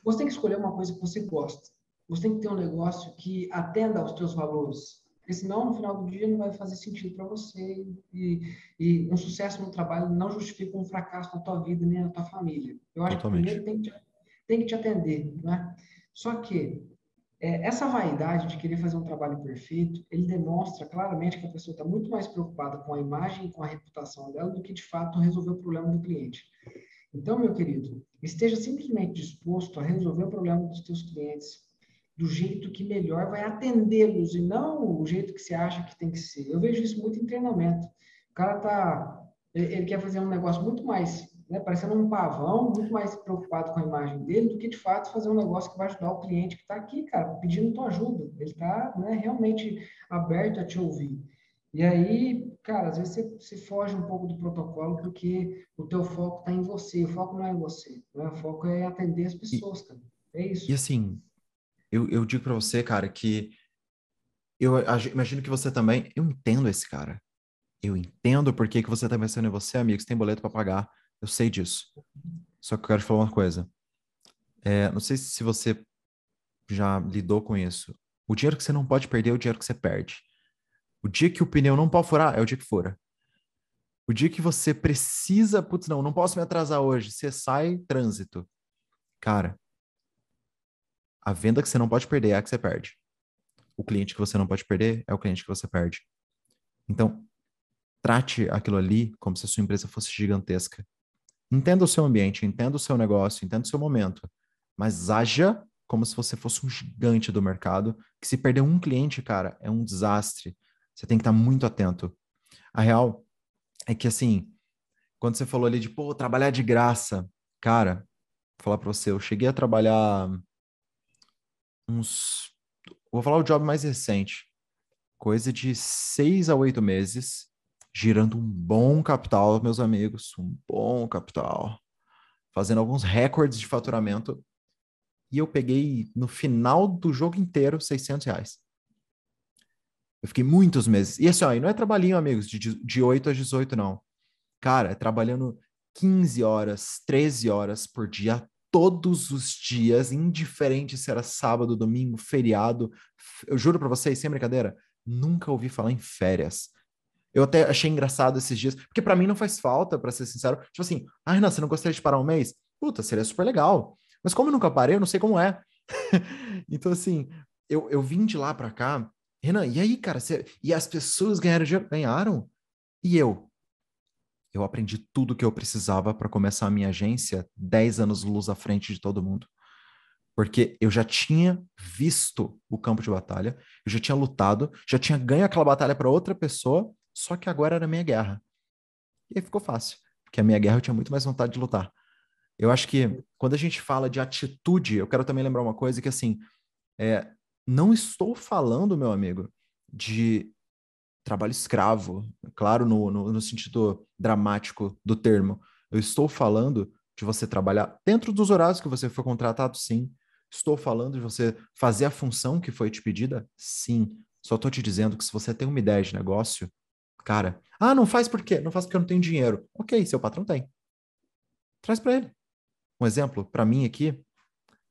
Você tem que escolher uma coisa que você gosta. Você tem que ter um negócio que atenda aos seus valores. Porque senão, no final do dia, não vai fazer sentido para você. E, e, um sucesso no trabalho não justifica um fracasso na tua vida nem na tua família. Eu acho Totalmente. que primeiro tem que, te, tem que te atender. Né? Só que é, essa vaidade de querer fazer um trabalho perfeito, ele demonstra claramente que a pessoa está muito mais preocupada com a imagem e com a reputação dela do que, de fato, resolver o problema do cliente. Então, meu querido, esteja simplesmente disposto a resolver o problema dos teus clientes, do jeito que melhor vai atendê-los e não o jeito que você acha que tem que ser. Eu vejo isso muito em treinamento. O cara tá, ele, ele quer fazer um negócio muito mais, né, parecendo um pavão, muito mais preocupado com a imagem dele do que de fato fazer um negócio que vai ajudar o cliente que está aqui, cara, pedindo tua ajuda. Ele está né, realmente aberto a te ouvir. E aí, cara, às vezes você, você, foge um pouco do protocolo porque o teu foco está em você. O foco não é em você. Né? O foco é atender as pessoas, cara. É isso. E assim, eu, eu digo para você, cara, que eu imagino que você também. Eu entendo esse cara. Eu entendo por que, que você tá pensando em você, amigo. Você tem boleto para pagar. Eu sei disso. Só que eu quero te falar uma coisa. É, não sei se você já lidou com isso. O dinheiro que você não pode perder é o dinheiro que você perde. O dia que o pneu não pode furar é o dia que fura. O dia que você precisa, putz, não, não posso me atrasar hoje. Você sai trânsito. Cara, a venda que você não pode perder é a que você perde. O cliente que você não pode perder é o cliente que você perde. Então, trate aquilo ali como se a sua empresa fosse gigantesca. Entenda o seu ambiente, entenda o seu negócio, entenda o seu momento, mas haja como se você fosse um gigante do mercado, que se perder um cliente, cara, é um desastre. Você tem que estar muito atento. A real é que, assim, quando você falou ali de, pô, trabalhar de graça, cara, vou falar para você, eu cheguei a trabalhar uns. Vou falar o job mais recente. Coisa de seis a oito meses, girando um bom capital, meus amigos, um bom capital, fazendo alguns recordes de faturamento. E eu peguei no final do jogo inteiro 600 reais. Eu fiquei muitos meses. E assim, ó, e não é trabalhinho, amigos, de, de 8 a 18, não. Cara, é trabalhando 15 horas, 13 horas por dia, todos os dias, indiferente se era sábado, domingo, feriado. Eu juro para vocês, sem brincadeira, nunca ouvi falar em férias. Eu até achei engraçado esses dias, porque para mim não faz falta, para ser sincero. Tipo assim, ah, Renan, você não gostaria de parar um mês? Puta, seria super legal. Mas como eu nunca parei, eu não sei como é. <laughs> então, assim, eu, eu vim de lá para cá. Renan, e aí, cara? Você... E as pessoas ganharam dinheiro? Ganharam. E eu? eu aprendi tudo que eu precisava para começar a minha agência 10 anos luz à frente de todo mundo. Porque eu já tinha visto o campo de batalha, eu já tinha lutado, já tinha ganho aquela batalha para outra pessoa, só que agora era minha guerra. E aí ficou fácil, porque a minha guerra eu tinha muito mais vontade de lutar. Eu acho que quando a gente fala de atitude, eu quero também lembrar uma coisa que assim, é, não estou falando, meu amigo, de trabalho escravo, claro, no, no, no sentido dramático do termo. Eu estou falando de você trabalhar dentro dos horários que você foi contratado, sim. Estou falando de você fazer a função que foi te pedida, sim. Só estou te dizendo que se você tem uma ideia de negócio, cara, ah, não faz por quê? Não faz porque eu não tenho dinheiro. Ok, seu patrão tem. Traz para ele. Um exemplo, para mim aqui,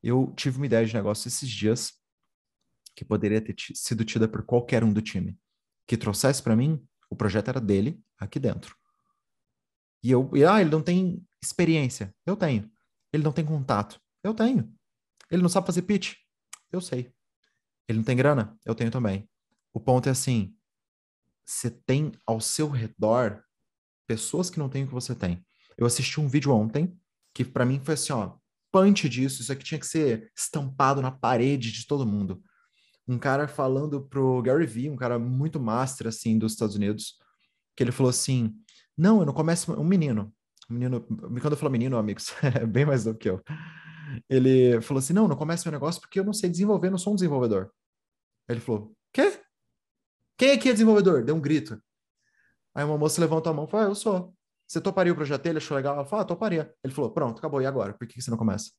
eu tive uma ideia de negócio esses dias que poderia ter sido tida por qualquer um do time que trouxesse para mim, o projeto era dele aqui dentro. E eu, e, ah, ele não tem experiência. Eu tenho. Ele não tem contato. Eu tenho. Ele não sabe fazer pitch. Eu sei. Ele não tem grana. Eu tenho também. O ponto é assim: você tem ao seu redor pessoas que não têm o que você tem. Eu assisti um vídeo ontem que para mim foi assim, ó, punch disso, isso aqui tinha que ser estampado na parede de todo mundo. Um cara falando pro Gary Vee, um cara muito master, assim, dos Estados Unidos, que ele falou assim, não, eu não começo... Um menino, um menino... Quando eu falo menino, amigos, <laughs> é bem mais do que eu. Ele falou assim, não, não começo meu negócio porque eu não sei desenvolver, não sou um desenvolvedor. Ele falou? Quem aqui é desenvolvedor? Deu um grito. Aí uma moça levantou a mão e falou, ah, eu sou. Você toparia o projeto dele? Achou legal? Ela falou, ah, toparia. Ele falou, pronto, acabou, e agora? Por que você não começa?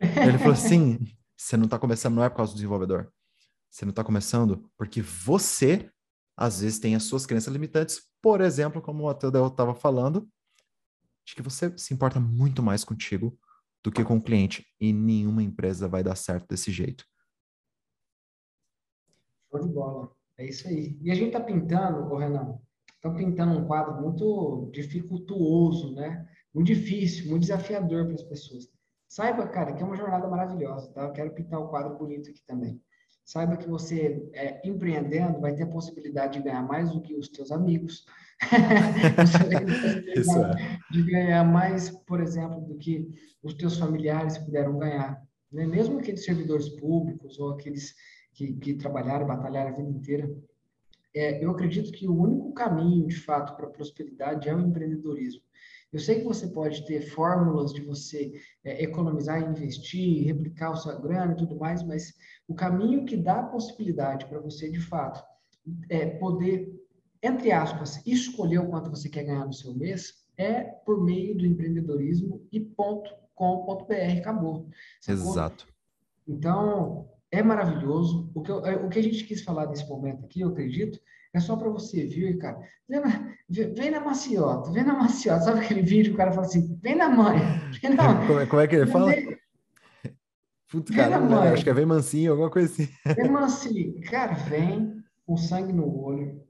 Ele falou assim, você não está começando, não é por causa do desenvolvedor. Você não está começando porque você, às vezes, tem as suas crenças limitantes. Por exemplo, como o Tadeu estava falando, de que você se importa muito mais contigo do que com o cliente. E nenhuma empresa vai dar certo desse jeito. Show de bola. É isso aí. E a gente está pintando, ô Renan, estão pintando um quadro muito dificultuoso, né? Muito difícil, muito desafiador para as pessoas. Saiba, cara, que é uma jornada maravilhosa, tá? Eu quero pintar um quadro bonito aqui também. Saiba que você, é, empreendendo, vai ter a possibilidade de ganhar mais do que os teus amigos. <laughs> possibilidade é. de ganhar mais, por exemplo, do que os teus familiares puderam ganhar. Né? Mesmo aqueles servidores públicos ou aqueles que, que trabalharam, batalharam a vida inteira é, eu acredito que o único caminho, de fato, para a prosperidade é o empreendedorismo. Eu sei que você pode ter fórmulas de você é, economizar, investir, replicar o seu grana e tudo mais, mas o caminho que dá a possibilidade para você, de fato, é poder, entre aspas, escolher o quanto você quer ganhar no seu mês é por meio do empreendedorismo e ponto com br acabou. Sacou? Exato. Então, é maravilhoso. O que, eu, é, o que a gente quis falar nesse momento aqui, eu acredito, é só para você vir, cara. Vem na, vem na maciota, vem na maciota. Sabe aquele vídeo que o cara fala assim, vem na mãe. Vem na, como, é, como, é que ele fala? Vem, Puta, cara, acho que é vem mansinho, alguma coisa assim. Vem <laughs> mansinho. Cara, vem com sangue no olho,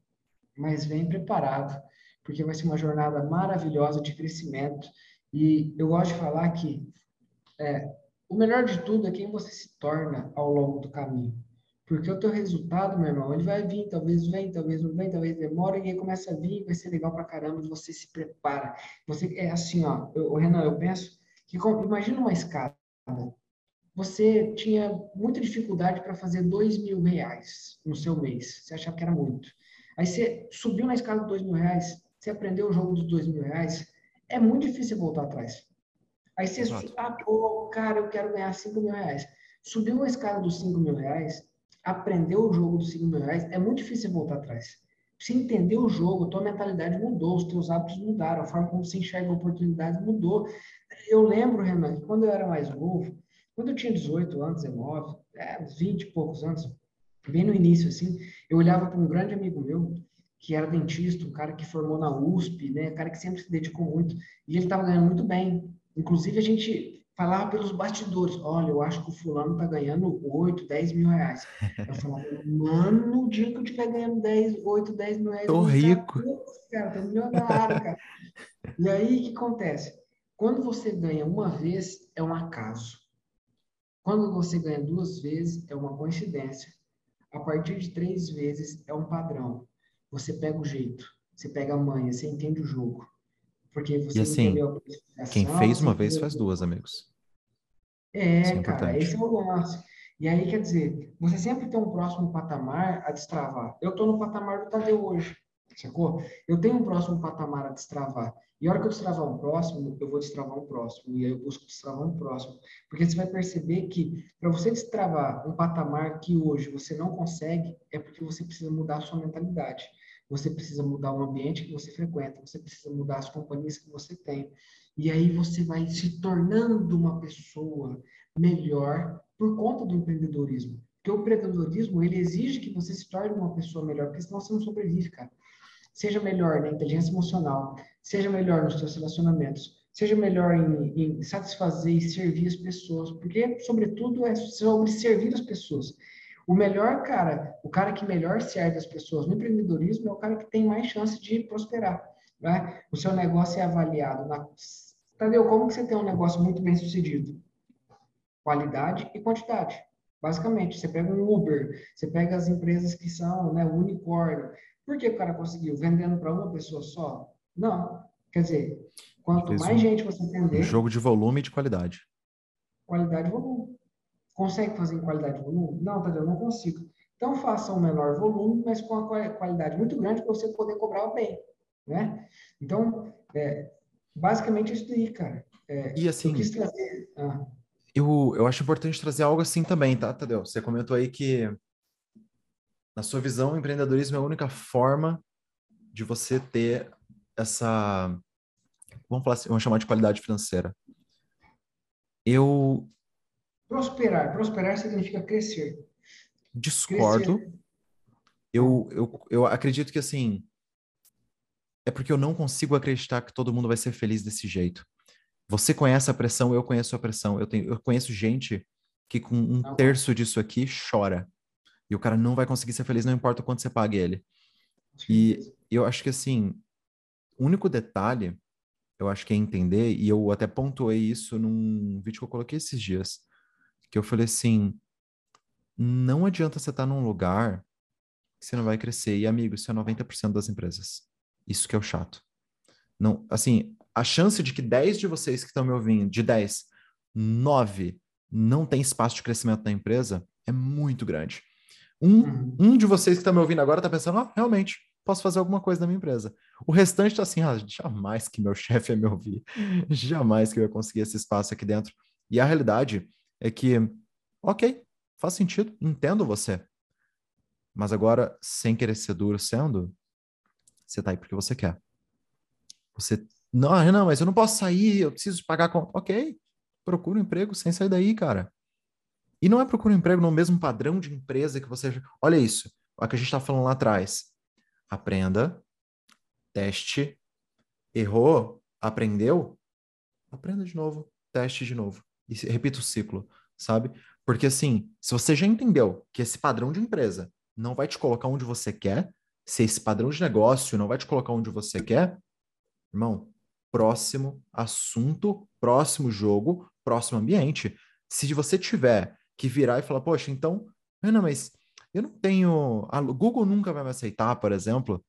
mas vem preparado, porque vai ser uma jornada maravilhosa de crescimento. E eu gosto de falar que é, o melhor de tudo é quem você se torna ao longo do caminho. Porque o teu resultado, meu irmão, ele vai vir, talvez vem, talvez não vem, talvez demore, e aí começa a vir, vai ser legal pra caramba, você se prepara. Você é assim, ó, eu, Renan, eu penso que imagina uma escada. Você tinha muita dificuldade para fazer dois mil reais no seu mês. Você achava que era muito. Aí você subiu na escada dos dois mil reais, você aprendeu o jogo dos dois mil reais, é muito difícil voltar atrás. Aí você, ah, pô, cara, eu quero ganhar 5 mil reais. Subiu a escala dos 5 mil reais, aprendeu o jogo dos 5 mil reais, é muito difícil voltar atrás. Você entendeu o jogo, tua mentalidade mudou, os teus hábitos mudaram, a forma como você enxerga a oportunidade mudou. Eu lembro, Renan, que quando eu era mais novo, quando eu tinha 18 anos, 19, é, uns 20 e poucos anos, bem no início, assim, eu olhava para um grande amigo meu, que era dentista, um cara que formou na USP, né, um cara que sempre se dedicou muito, e ele estava ganhando muito bem. Inclusive, a gente falava pelos bastidores, olha, eu acho que o fulano tá ganhando 8, 10 mil reais. Eu falava, mano, o dia que eu estiver ganhando 10, 8, 10 mil reais... Tô rico. Cara, tô milionário, cara. e aí, o que acontece? Quando você ganha uma vez, é um acaso. Quando você ganha duas vezes, é uma coincidência. A partir de três vezes, é um padrão. Você pega o jeito, você pega a manha, você entende o jogo. Porque você e assim, quem fez uma vez faz duas, amigos. É, é cara, esse é o lance. E aí, quer dizer, você sempre tem um próximo patamar a destravar. Eu estou no patamar do Tadeu hoje, sacou? Eu tenho um próximo patamar a destravar. E a hora que eu destravar um próximo, eu vou destravar um próximo. E aí eu busco destravar um próximo. Porque você vai perceber que para você destravar um patamar que hoje você não consegue, é porque você precisa mudar a sua mentalidade. Você precisa mudar o ambiente que você frequenta, você precisa mudar as companhias que você tem. E aí você vai se tornando uma pessoa melhor por conta do empreendedorismo. Porque o empreendedorismo, ele exige que você se torne uma pessoa melhor, porque senão você não sobrevive, cara. Seja melhor na inteligência emocional, seja melhor nos seus relacionamentos, seja melhor em, em satisfazer e servir as pessoas, porque, sobretudo, é sobre servir as pessoas. O melhor cara, o cara que melhor serve as pessoas no empreendedorismo é o cara que tem mais chance de prosperar. Né? O seu negócio é avaliado na. Tadeu, como que você tem um negócio muito bem sucedido? Qualidade e quantidade. Basicamente, você pega um Uber, você pega as empresas que são né, unicórnio. Por que o cara conseguiu? Vendendo para uma pessoa só? Não. Quer dizer, quanto mais um, gente você atender. Um jogo de volume e de qualidade. qualidade e volume. Consegue fazer em qualidade e volume? Não, Tadeu, não consigo. Então, faça um menor volume, mas com a qualidade muito grande para você poder cobrar bem, né? Então, é, basicamente isso daí, cara. É, e assim, eu quis trazer... Ah. Eu, eu acho importante trazer algo assim também, tá, Tadeu? Você comentou aí que, na sua visão, o empreendedorismo é a única forma de você ter essa, vamos falar assim, vamos chamar de qualidade financeira. Eu prosperar, prosperar significa crescer. Discordo. Crescer. Eu, eu, eu acredito que assim é porque eu não consigo acreditar que todo mundo vai ser feliz desse jeito. Você conhece a pressão, eu conheço a pressão. Eu, tenho, eu conheço gente que com um não. terço disso aqui chora. E o cara não vai conseguir ser feliz, não importa o quanto você pague ele. E eu acho que assim, o único detalhe, eu acho que é entender, e eu até pontuei isso num vídeo que eu coloquei esses dias, que eu falei assim, não adianta você estar num lugar que você não vai crescer. E, amigo, isso é 90% das empresas. Isso que é o chato. Não, assim, a chance de que 10 de vocês que estão me ouvindo, de 10, 9 não tem espaço de crescimento na empresa é muito grande. Um, uhum. um de vocês que está me ouvindo agora está pensando, ah, realmente, posso fazer alguma coisa na minha empresa. O restante está assim, ah, jamais que meu <laughs> chefe ia me ouvir, jamais que eu ia conseguir esse espaço aqui dentro. E a realidade é que, ok, faz sentido, entendo você. Mas agora, sem querer ser duro sendo, você tá aí porque você quer. Você, não, ah, não, mas eu não posso sair, eu preciso pagar. Ok, procura um emprego sem sair daí, cara. E não é procurar um emprego no mesmo padrão de empresa que você. Olha isso, o que a gente está falando lá atrás. Aprenda, teste, errou, aprendeu, aprenda de novo, teste de novo. E repita o ciclo, sabe? Porque assim, se você já entendeu que esse padrão de empresa não vai te colocar onde você quer, se esse padrão de negócio não vai te colocar onde você quer, irmão, próximo assunto, próximo jogo, próximo ambiente. Se você tiver que virar e falar, poxa, então, não, mas eu não tenho. A Google nunca vai me aceitar, por exemplo,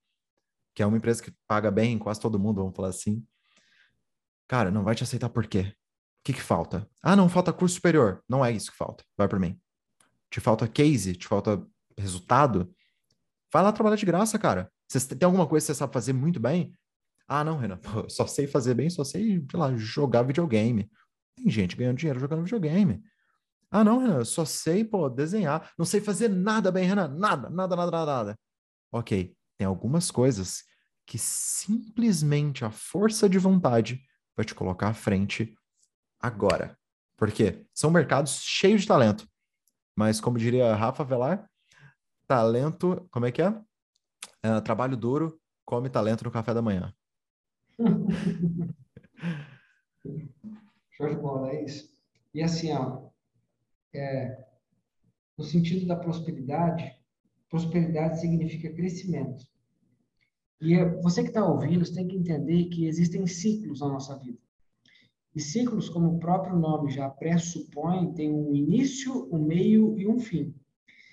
que é uma empresa que paga bem quase todo mundo, vamos falar assim. Cara, não vai te aceitar por quê? Que, que falta? Ah, não, falta curso superior. Não é isso que falta. Vai para mim. Te falta case, te falta resultado. Vai lá trabalhar de graça, cara. Você tem alguma coisa que você sabe fazer muito bem? Ah, não, Renan, pô, só sei fazer bem, só sei, sei lá, jogar videogame. Tem gente ganhando dinheiro jogando videogame. Ah, não, Renan, eu só sei, pô, desenhar. Não sei fazer nada bem, Renan. Nada, nada, nada, nada, nada. Ok, tem algumas coisas que simplesmente a força de vontade vai te colocar à frente agora. Por quê? São mercados cheios de talento. Mas, como diria Rafa Velar, talento, como é que é? é trabalho duro, come talento no café da manhã. <laughs> Show de bola, é isso. E assim, ó, é, no sentido da prosperidade, prosperidade significa crescimento. E é, você que está ouvindo, você tem que entender que existem ciclos na nossa vida. E ciclos, como o próprio nome já pressupõe, tem um início, um meio e um fim.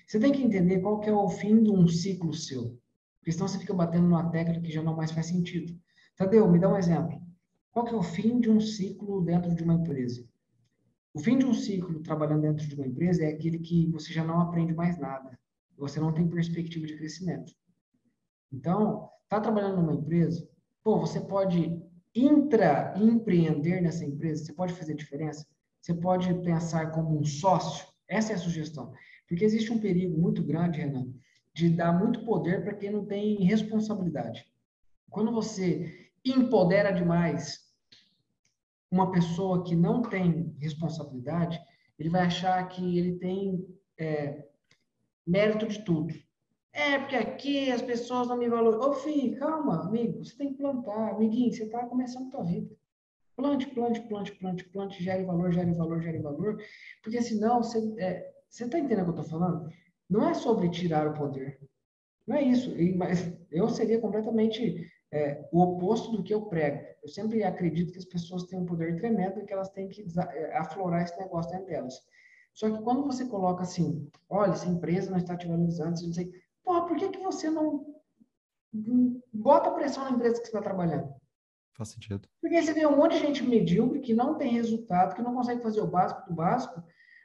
Você tem que entender qual que é o fim de um ciclo seu. Porque senão você fica batendo numa tecla que já não mais faz sentido. Tadeu, me dá um exemplo. Qual que é o fim de um ciclo dentro de uma empresa? O fim de um ciclo trabalhando dentro de uma empresa é aquele que você já não aprende mais nada. Você não tem perspectiva de crescimento. Então, tá trabalhando numa empresa, pô, você pode intraempreender nessa empresa, você pode fazer diferença, você pode pensar como um sócio, essa é a sugestão. Porque existe um perigo muito grande, Renan, de dar muito poder para quem não tem responsabilidade. Quando você empodera demais uma pessoa que não tem responsabilidade, ele vai achar que ele tem é, mérito de tudo. É, porque aqui as pessoas não me valorizam. Ô, filho, calma, amigo, você tem que plantar. Amiguinho, você está começando a tua vida. Plante, plante, plante, plante, plante, gere valor, gere valor, gere valor. Porque senão, você é, está entendendo o que eu estou falando? Não é sobre tirar o poder. Não é isso. Mas eu seria completamente é, o oposto do que eu prego. Eu sempre acredito que as pessoas têm um poder tremendo e que elas têm que é, aflorar esse negócio dentro delas. Só que quando você coloca assim, olha, essa empresa não está te valorizando, você diz, porra, por que, que você não bota pressão na empresa que você está trabalhando? Faz sentido. Porque você vê um monte de gente medíocre que não tem resultado, que não consegue fazer o básico do básico,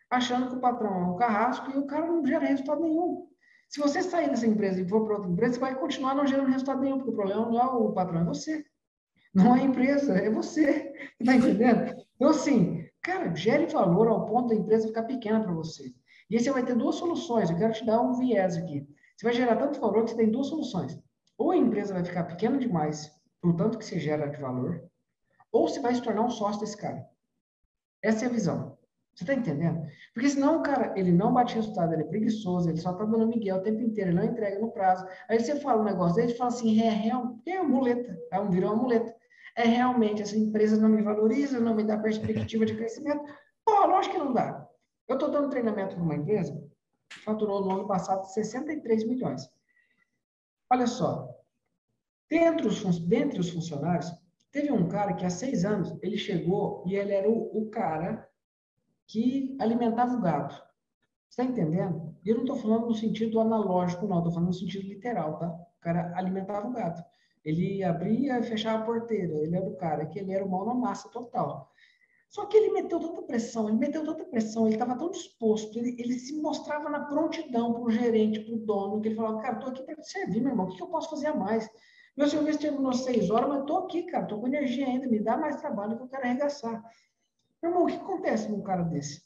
achando que o patrão é um carrasco e o cara não gera resultado nenhum. Se você sair dessa empresa e for para outra empresa, você vai continuar não gerando resultado nenhum, porque o problema não é o patrão, é você. Não é a empresa, é você. Está <laughs> entendendo? Então, assim, cara, gere valor ao ponto da empresa ficar pequena para você. E aí você vai ter duas soluções. Eu quero te dar um viés aqui. Você vai gerar tanto valor que você tem duas soluções. Ou a empresa vai ficar pequena demais, por tanto que você gera de valor, ou você vai se tornar um sócio desse cara. Essa é a visão. Você está entendendo? Porque senão o cara, ele não bate resultado, ele é preguiçoso, ele só está dando miguel o tempo inteiro, ele não entrega no prazo. Aí você fala um negócio dele fala assim, é real, é muleta, é um virou uma muleta. É realmente, essa empresa não me valoriza, não me dá perspectiva de crescimento. Pô, lógico que não dá. Eu estou dando treinamento para uma empresa faturou no ano passado 63 milhões. Olha só, dentre os, dentre os funcionários, teve um cara que há seis anos, ele chegou e ele era o, o cara que alimentava o. Você está entendendo? E eu não estou falando no sentido analógico, não, estou falando no sentido literal, tá? O cara alimentava o gado. Ele abria e fechava a porteira. Ele era o cara que ele era o na massa total. Só que ele meteu tanta pressão, ele meteu tanta pressão, ele estava tão disposto, ele, ele, se mostrava na prontidão para o gerente, para o dono, que ele falava, cara, estou aqui para te servir, meu irmão, o que, que eu posso fazer a mais? Meu serviço terminou seis horas, mas estou aqui, cara, estou com energia ainda, me dá mais trabalho que eu quero arregaçar. Meu irmão, o que acontece num cara desse?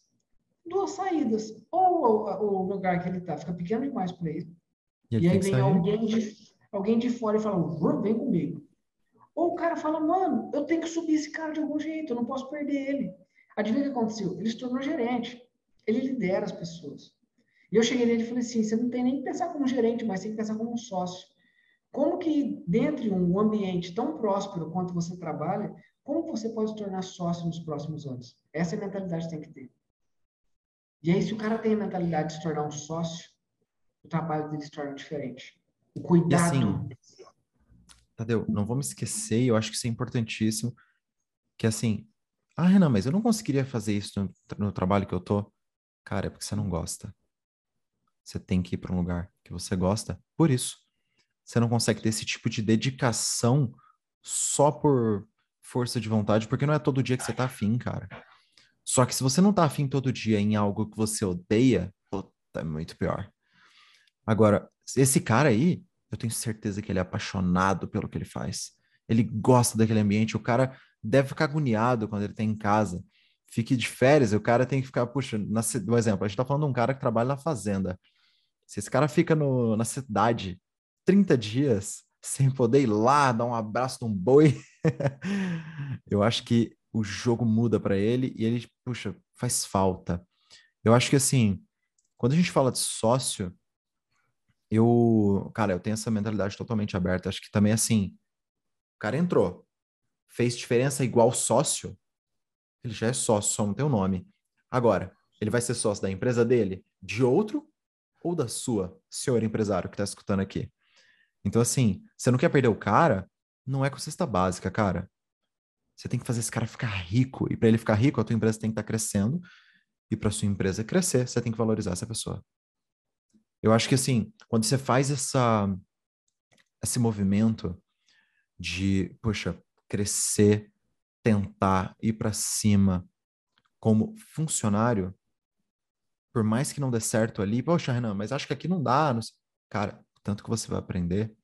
Duas saídas. Ou o, o lugar que ele está fica pequeno demais para ele, e, e aí vem alguém de, alguém de fora e fala, vem comigo. Ou o cara fala, mano, eu tenho que subir esse cara de algum jeito, eu não posso perder ele. Adivinha o que aconteceu? Ele se tornou gerente. Ele lidera as pessoas. E eu cheguei nele e falei assim, você não tem nem que pensar como gerente, mas tem que pensar como um sócio. Como que, dentro de um ambiente tão próspero quanto você trabalha, como você pode se tornar sócio nos próximos anos? Essa é a mentalidade que tem que ter. E aí, se o cara tem a mentalidade de se tornar um sócio, o trabalho dele se torna diferente. O cuidado. E assim, Tadeu, não vou me esquecer, eu acho que isso é importantíssimo, que assim, ah, Renan, mas eu não conseguiria fazer isso no, no trabalho que eu tô. Cara, é porque você não gosta. Você tem que ir para um lugar que você gosta por isso. Você não consegue ter esse tipo de dedicação só por força de vontade, porque não é todo dia que você tá afim, cara. Só que se você não tá afim todo dia em algo que você odeia, puta, é muito pior. Agora, esse cara aí, eu tenho certeza que ele é apaixonado pelo que ele faz. Ele gosta daquele ambiente. O cara deve ficar agoniado quando ele tem tá em casa. Fique de férias, o cara tem que ficar, puxa, na, por exemplo, a gente tá falando de um cara que trabalha na fazenda. Se esse cara fica no, na cidade 30 dias sem poder ir lá dar um abraço num boi, <laughs> eu acho que o jogo muda para ele e ele, puxa, faz falta. Eu acho que assim, quando a gente fala de sócio, eu, cara, eu tenho essa mentalidade totalmente aberta. Acho que também assim, o cara entrou, fez diferença igual sócio, ele já é sócio, só não tem o nome. Agora, ele vai ser sócio da empresa dele, de outro ou da sua, senhor empresário que está escutando aqui. Então, assim, você não quer perder o cara, não é com cesta básica, cara. Você tem que fazer esse cara ficar rico. E para ele ficar rico, a tua empresa tem que estar tá crescendo. E para sua empresa crescer, você tem que valorizar essa pessoa. Eu acho que assim, quando você faz essa esse movimento de, poxa, crescer, tentar ir para cima como funcionário, por mais que não dê certo ali, poxa, Renan, mas acho que aqui não dá, não cara, tanto que você vai aprender.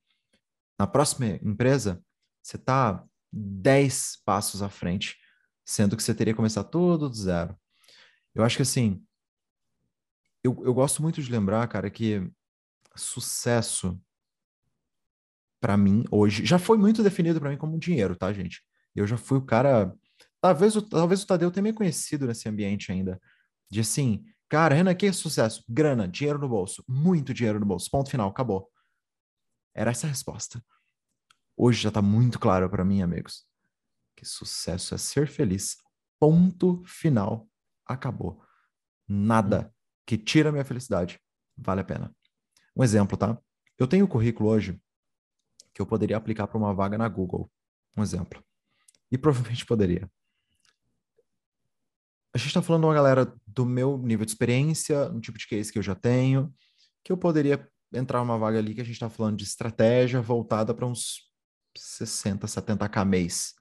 Na próxima empresa, você está 10 passos à frente, sendo que você teria que começar tudo do zero. Eu acho que assim, eu, eu gosto muito de lembrar, cara, que sucesso para mim hoje já foi muito definido para mim como dinheiro, tá, gente? Eu já fui o cara, talvez o, talvez o Tadeu tenha me conhecido nesse ambiente ainda, de assim, cara, Renan, que é sucesso? Grana, dinheiro no bolso, muito dinheiro no bolso, ponto final, acabou. Era essa a resposta. Hoje já está muito claro para mim, amigos, que sucesso é ser feliz. Ponto final. Acabou. Nada que tira a minha felicidade vale a pena. Um exemplo, tá? Eu tenho um currículo hoje que eu poderia aplicar para uma vaga na Google. Um exemplo. E provavelmente poderia. A gente está falando de uma galera do meu nível de experiência, um tipo de case que eu já tenho, que eu poderia entrar uma vaga ali que a gente está falando de estratégia voltada para uns 60, 70k mês.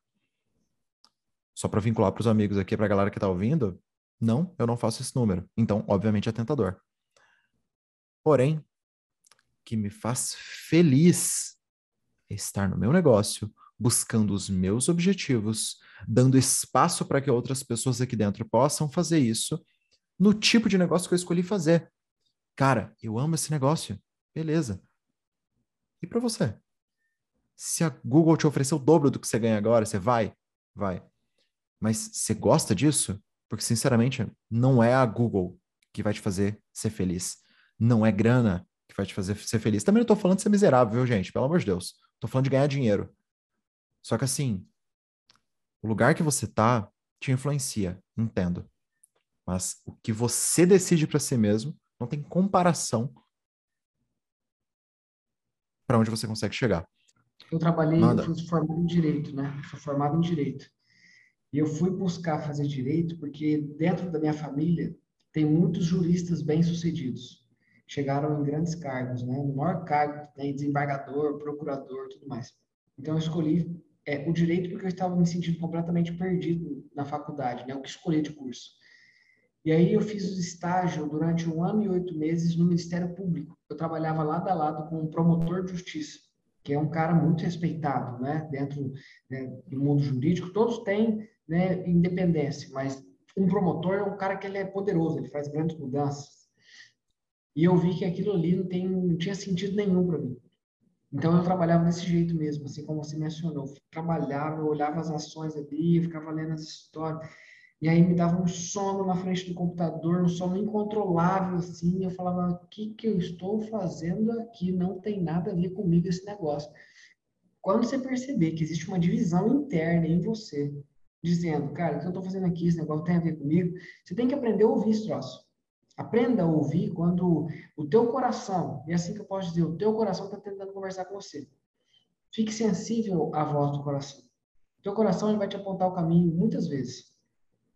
Só para vincular para os amigos aqui, para a galera que está ouvindo, não, eu não faço esse número. Então, obviamente, é tentador. Porém, que me faz feliz é estar no meu negócio, buscando os meus objetivos, dando espaço para que outras pessoas aqui dentro possam fazer isso no tipo de negócio que eu escolhi fazer. Cara, eu amo esse negócio. Beleza. E para você? Se a Google te oferecer o dobro do que você ganha agora, você vai? Vai. Mas você gosta disso? Porque, sinceramente, não é a Google que vai te fazer ser feliz. Não é grana que vai te fazer ser feliz. Também não tô falando de ser miserável, viu, gente? Pelo amor de Deus. Tô falando de ganhar dinheiro. Só que assim, o lugar que você tá te influencia, entendo. Mas o que você decide para si mesmo não tem comparação para onde você consegue chegar. Eu trabalhei, Manda. eu fui formado em direito, né? Sou formado em direito. E eu fui buscar fazer direito porque dentro da minha família tem muitos juristas bem-sucedidos. Chegaram em grandes cargos, né? No maior cargo tem desembargador, procurador, tudo mais. Então eu escolhi é, o direito porque eu estava me sentindo completamente perdido na faculdade, né? O que escolher de curso. E aí eu fiz estágio durante um ano e oito meses no Ministério Público. Eu trabalhava lado a lado com um promotor de justiça, que é um cara muito respeitado, né? Dentro né, do mundo jurídico, todos têm né, independência, mas um promotor é um cara que ele é poderoso, ele faz grandes mudanças. E eu vi que aquilo ali não, tem, não tinha sentido nenhum para mim. Então eu trabalhava desse jeito mesmo, assim como você mencionou. Eu trabalhava, eu olhava as ações ali, ficava lendo as histórias. E aí me dava um sono na frente do computador, um sono incontrolável, assim. Eu falava, o que, que eu estou fazendo aqui? Não tem nada a ver comigo esse negócio. Quando você perceber que existe uma divisão interna em você, dizendo, cara, o que eu estou fazendo aqui, esse negócio tem a ver comigo, você tem que aprender a ouvir esse troço. Aprenda a ouvir quando o teu coração, e é assim que eu posso dizer, o teu coração está tentando conversar com você. Fique sensível à voz do coração. O teu coração ele vai te apontar o caminho muitas vezes.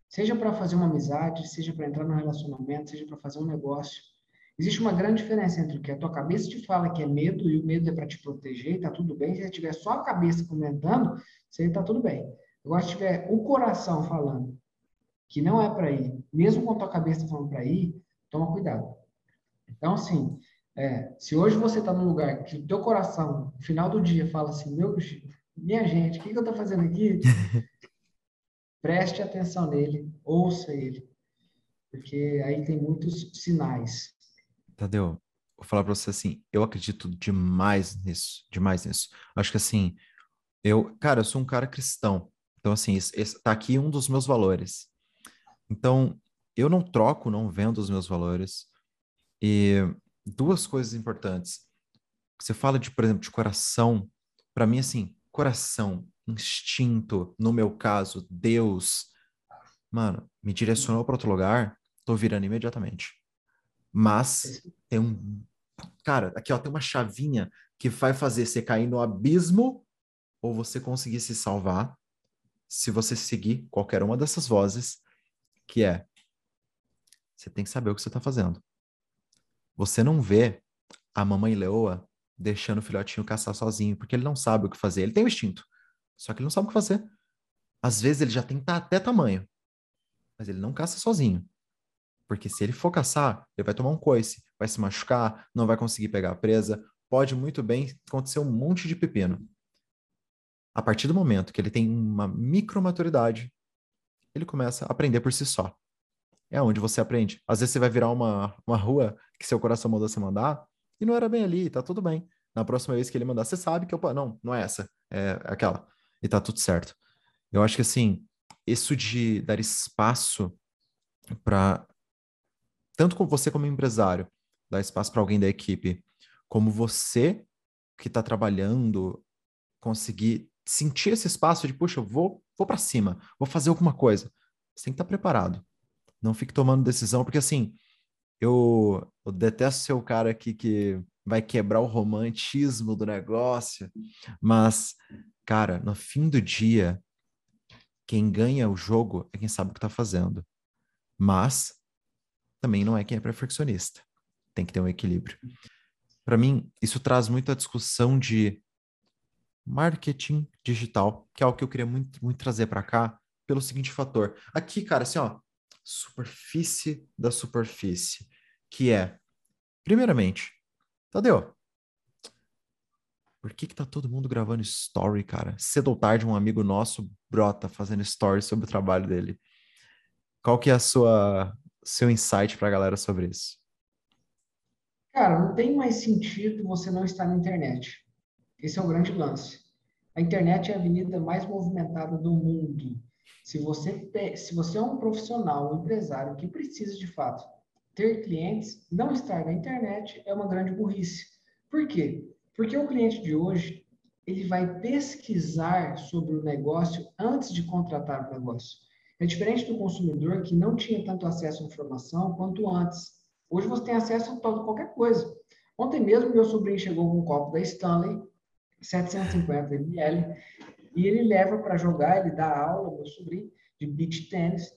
Seja para fazer uma amizade, seja para entrar num relacionamento, seja para fazer um negócio. Existe uma grande diferença entre o que a tua cabeça te fala que é medo e o medo é para te proteger, tá tudo bem. Se tiver só a cabeça comentando, você está tudo bem. Agora, se tiver o coração falando que não é para ir, mesmo com a tua cabeça falando para ir, toma cuidado. Então, assim, é, se hoje você está num lugar que o teu coração, no final do dia, fala assim, meu, minha gente, o que, que eu estou fazendo aqui? <laughs> Preste atenção nele, ouça ele, porque aí tem muitos sinais. Tadeu, vou falar para você assim, eu acredito demais nisso, demais nisso. Acho que assim, eu, cara, eu sou um cara cristão, então assim, esse, esse, tá aqui um dos meus valores. Então, eu não troco, não vendo os meus valores. E duas coisas importantes. Você fala de, por exemplo, de coração. Para mim, assim, coração instinto, no meu caso, Deus, mano, me direcionou para outro lugar, tô virando imediatamente. Mas tem um. Cara, aqui ó, tem uma chavinha que vai fazer você cair no abismo ou você conseguir se salvar se você seguir qualquer uma dessas vozes, que é você tem que saber o que você está fazendo. Você não vê a mamãe leoa deixando o filhotinho caçar sozinho, porque ele não sabe o que fazer. Ele tem o instinto. Só que ele não sabe o que fazer. Às vezes ele já tem até tamanho, mas ele não caça sozinho. Porque se ele for caçar, ele vai tomar um coice, vai se machucar, não vai conseguir pegar a presa. Pode muito bem acontecer um monte de pepino. A partir do momento que ele tem uma micromaturidade, ele começa a aprender por si só. É onde você aprende. Às vezes você vai virar uma, uma rua que seu coração mandou você mandar e não era bem ali, tá tudo bem. Na próxima vez que ele mandar, você sabe que, opa, não, não é essa, é aquela e tá tudo certo. Eu acho que assim, isso de dar espaço para tanto com você como empresário, dar espaço para alguém da equipe, como você que está trabalhando, conseguir sentir esse espaço de, puxa, eu vou, vou para cima, vou fazer alguma coisa. Você tem que estar tá preparado. Não fique tomando decisão, porque assim, eu, eu detesto ser o cara aqui que vai quebrar o romantismo do negócio, mas Cara, no fim do dia, quem ganha o jogo é quem sabe o que está fazendo. Mas também não é quem é perfeccionista. Tem que ter um equilíbrio. Para mim, isso traz muita discussão de marketing digital, que é algo que eu queria muito, muito trazer para cá, pelo seguinte fator. Aqui, cara, assim, ó, superfície da superfície, que é, primeiramente, Tadeu, por que que tá todo mundo gravando story, cara? Cedo ou tarde, um amigo nosso brota fazendo story sobre o trabalho dele. Qual que é a sua seu insight para a galera sobre isso? Cara, não tem mais sentido você não estar na internet. Esse é o grande lance. A internet é a avenida mais movimentada do mundo. Se você, se você é um profissional, um empresário que precisa de fato ter clientes, não estar na internet é uma grande burrice. Por quê? Porque o cliente de hoje, ele vai pesquisar sobre o negócio antes de contratar o negócio. É diferente do consumidor que não tinha tanto acesso à informação quanto antes. Hoje você tem acesso a todo, qualquer coisa. Ontem mesmo, meu sobrinho chegou com um copo da Stanley, 750 ml, e ele leva para jogar, ele dá aula, meu sobrinho, de beach tennis.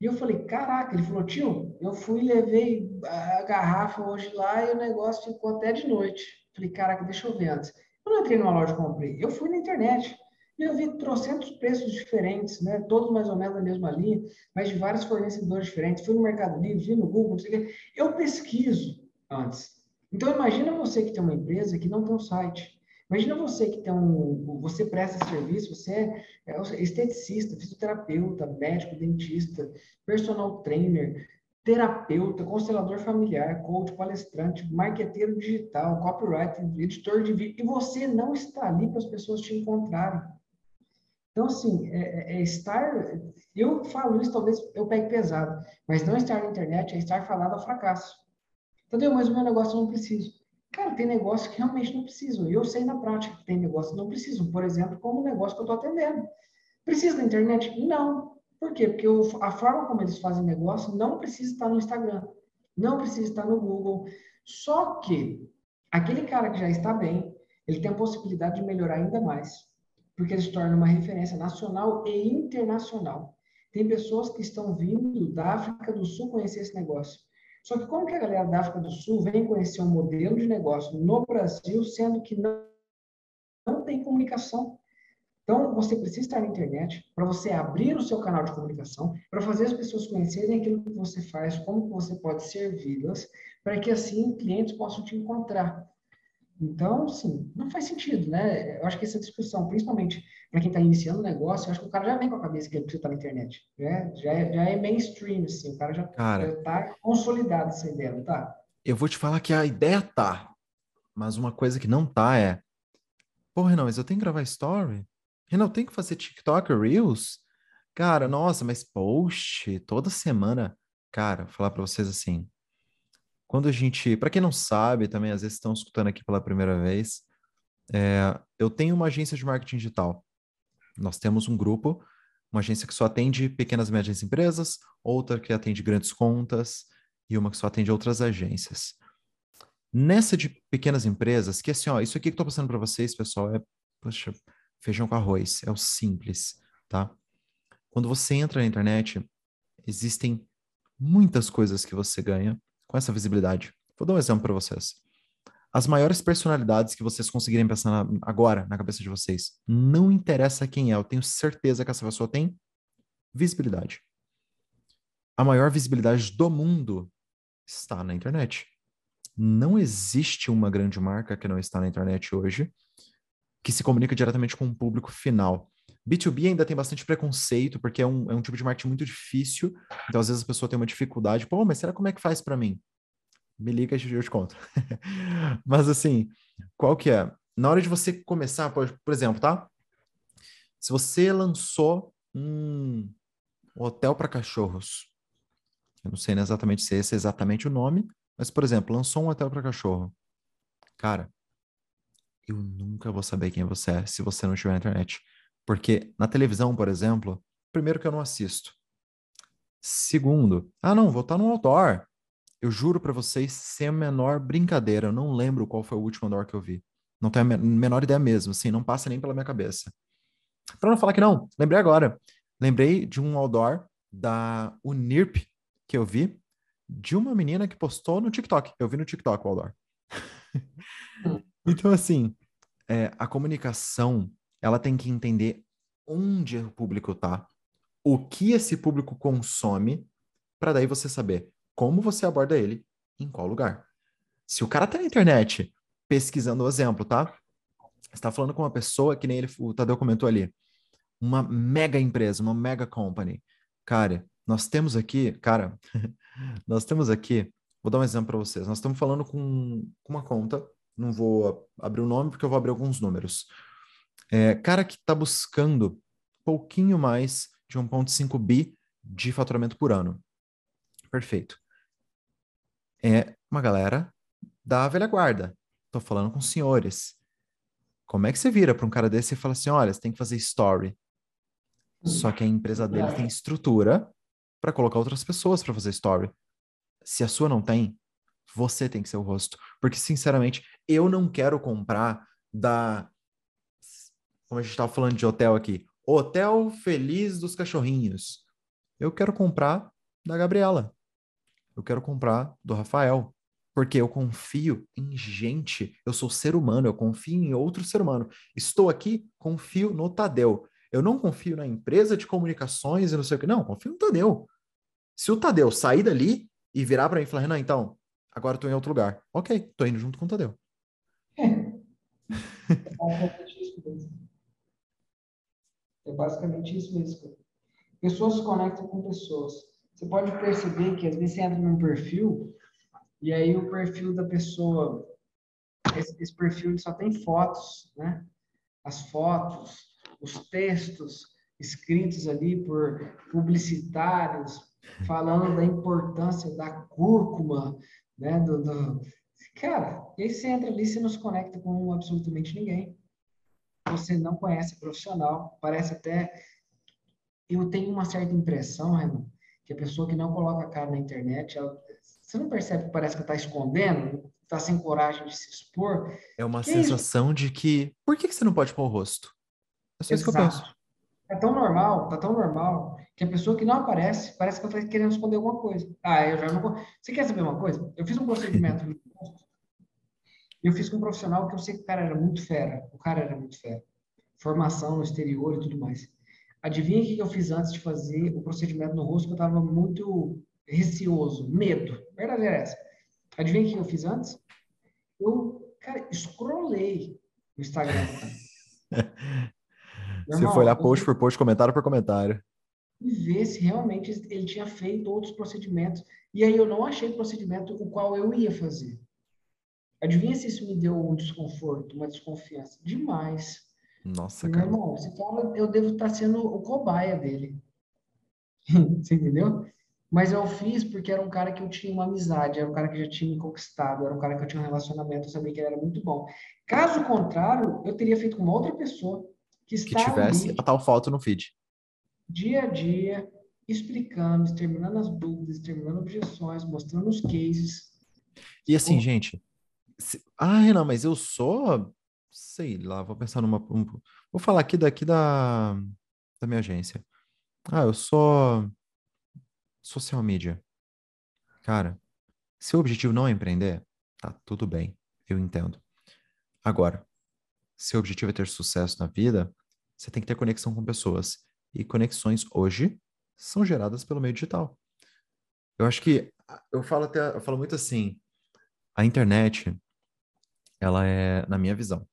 E eu falei, caraca, ele falou, tio, eu fui e levei a garrafa hoje lá e o negócio ficou até de noite. Falei, caraca, deixa eu ver antes. Eu não entrei numa loja e comprei, eu fui na internet. E eu vi trocentos preços diferentes, né? todos mais ou menos na mesma linha, mas de vários fornecedores diferentes. Fui no Mercado Livre, fui no Google, não sei o quê. Eu pesquiso antes. Então, imagina você que tem uma empresa que não tem um site. Imagina você que tem um, você presta serviço, você é esteticista, fisioterapeuta, médico, dentista, personal trainer, terapeuta, constelador familiar, coach, palestrante, marqueteiro digital, copywriter, editor de vídeo, e você não está ali para as pessoas te encontrarem. Então, assim, é, é, é estar. Eu falo isso, talvez eu pegue pesado, mas não estar na internet é estar falado a fracasso. Entendeu? Mas o meu negócio eu não preciso. Cara, tem negócio que realmente não precisam. Eu sei na prática que tem negócio que não precisam. Por exemplo, como o negócio que eu estou atendendo. Precisa da internet? Não. Por quê? Porque o, a forma como eles fazem negócio não precisa estar no Instagram, não precisa estar no Google. Só que aquele cara que já está bem, ele tem a possibilidade de melhorar ainda mais porque ele se torna uma referência nacional e internacional. Tem pessoas que estão vindo da África do Sul conhecer esse negócio. Só que como que a galera da África do Sul vem conhecer um modelo de negócio no Brasil, sendo que não, não tem comunicação? Então, você precisa estar na internet para você abrir o seu canal de comunicação, para fazer as pessoas conhecerem aquilo que você faz, como que você pode servi-las, para que assim clientes possam te encontrar. Então, sim, não faz sentido, né? Eu acho que essa discussão, principalmente para quem está iniciando o negócio, eu acho que o cara já vem com a cabeça que ele precisa estar na internet. Né? Já, é, já é mainstream, assim, o cara já, está consolidado essa ideia, não tá? Eu vou te falar que a ideia tá, mas uma coisa que não tá é, pô, Renan, mas eu tenho que gravar story? Renan, eu tenho que fazer TikTok, Reels? Cara, nossa, mas post, toda semana. Cara, vou falar para vocês assim, quando a gente, para quem não sabe, também às vezes estão escutando aqui pela primeira vez, é, eu tenho uma agência de marketing digital. Nós temos um grupo, uma agência que só atende pequenas e médias empresas, outra que atende grandes contas e uma que só atende outras agências. Nessa de pequenas empresas, que assim, ó, isso aqui que eu passando para vocês, pessoal, é, poxa, feijão com arroz, é o simples, tá? Quando você entra na internet, existem muitas coisas que você ganha com essa visibilidade. Vou dar um exemplo para vocês. As maiores personalidades que vocês conseguirem pensar na, agora na cabeça de vocês, não interessa quem é, eu tenho certeza que essa pessoa tem visibilidade. A maior visibilidade do mundo está na internet. Não existe uma grande marca que não está na internet hoje que se comunica diretamente com o público final. B2B ainda tem bastante preconceito, porque é um, é um tipo de marketing muito difícil. Então, às vezes, a pessoa tem uma dificuldade. Pô, mas será como é que faz para mim? Me liga e eu te conto. <laughs> mas, assim, qual que é? Na hora de você começar, por, exemplo, tá? Se você lançou um hotel para cachorros, eu não sei exatamente se esse é exatamente o nome, mas, por exemplo, lançou um hotel para cachorro. Cara, eu nunca vou saber quem você é se você não estiver na internet. Porque na televisão, por exemplo, primeiro que eu não assisto. Segundo, ah não, vou estar no outdoor. Eu juro para vocês, sem a menor brincadeira, eu não lembro qual foi o último outdoor que eu vi. Não tenho a menor ideia mesmo, assim, não passa nem pela minha cabeça. Para não falar que não, lembrei agora. Lembrei de um outdoor da Unirp que eu vi, de uma menina que postou no TikTok. Eu vi no TikTok o outdoor. <laughs> então, assim, é, a comunicação ela tem que entender onde o público está, o que esse público consome, para daí você saber como você aborda ele em qual lugar. Se o cara tá na internet pesquisando o exemplo, tá? Você tá falando com uma pessoa que nem ele, o Tadeu comentou ali, uma mega empresa, uma mega company. Cara, nós temos aqui, cara, <laughs> nós temos aqui, vou dar um exemplo para vocês. Nós estamos falando com, com uma conta, não vou abrir o nome porque eu vou abrir alguns números. É, cara que está buscando pouquinho mais de 1,5 bi de faturamento por ano. Perfeito. É uma galera da velha guarda. Estou falando com senhores. Como é que você vira para um cara desse e fala assim: olha, você tem que fazer story? Só que a empresa dele tem estrutura para colocar outras pessoas para fazer story. Se a sua não tem, você tem que ser o rosto. Porque, sinceramente, eu não quero comprar da. Como a gente estava falando de hotel aqui. Hotel Feliz dos Cachorrinhos. Eu quero comprar da Gabriela. Eu quero comprar do Rafael. Porque eu confio em gente. Eu sou ser humano, eu confio em outro ser humano. Estou aqui, confio no Tadeu. Eu não confio na empresa de comunicações e não sei o que. Não, confio no Tadeu. Se o Tadeu sair dali e virar para mim e falar, Renan, então, agora estou em outro lugar. Ok, estou indo junto com o Tadeu. É <laughs> basicamente isso mesmo. Pessoas se conectam com pessoas. Você pode perceber que às vezes você entra num perfil e aí o perfil da pessoa, esse, esse perfil só tem fotos, né? As fotos, os textos escritos ali por publicitários falando da importância da cúrcuma, né? Do, do... Cara, e aí você entra ali e não se conecta com absolutamente ninguém. Você não conhece profissional, parece até. Eu tenho uma certa impressão, Renan, que a pessoa que não coloca a cara na internet, ela... você não percebe que parece que está escondendo, está sem coragem de se expor. É uma que sensação é de que. Por que, que você não pode pôr o rosto? É só isso que eu penso. É tão normal, tá tão normal, que a pessoa que não aparece, parece que ela está querendo esconder alguma coisa. Ah, eu já não. Você quer saber uma coisa? Eu fiz um procedimento eu fiz com um profissional que eu sei que o cara era muito fera. O cara era muito fera. Formação no exterior e tudo mais. Adivinha o que eu fiz antes de fazer o procedimento no rosto? Que eu estava muito receoso, medo. Verdade é essa. Adivinha o que eu fiz antes? Eu, cara, scrollei no Instagram. <laughs> Você foi lá post por post, comentário por comentário. E ver se realmente ele tinha feito outros procedimentos. E aí eu não achei procedimento o qual eu ia fazer. Adivinha se isso me deu um desconforto, uma desconfiança? Demais. Nossa, Meu cara. irmão, você fala, eu devo estar sendo o cobaia dele. <laughs> você entendeu? Mas eu fiz porque era um cara que eu tinha uma amizade, era um cara que já tinha me conquistado, era um cara que eu tinha um relacionamento, eu sabia que ele era muito bom. Caso contrário, eu teria feito com uma outra pessoa que, que tivesse ali, a tal foto no feed. Dia a dia, explicando, exterminando as dúvidas, exterminando objeções, mostrando os cases. E assim, gente, se... ah, Renan, mas eu sou, sei lá, vou pensar numa, um... vou falar aqui daqui da, da minha agência. Ah, eu sou social media. Cara, se o objetivo não é empreender, tá tudo bem, eu entendo. Agora, seu objetivo é ter sucesso na vida, você tem que ter conexão com pessoas. E conexões hoje são geradas pelo meio digital. Eu acho que eu falo até, eu falo muito assim, a internet, ela é, na minha visão,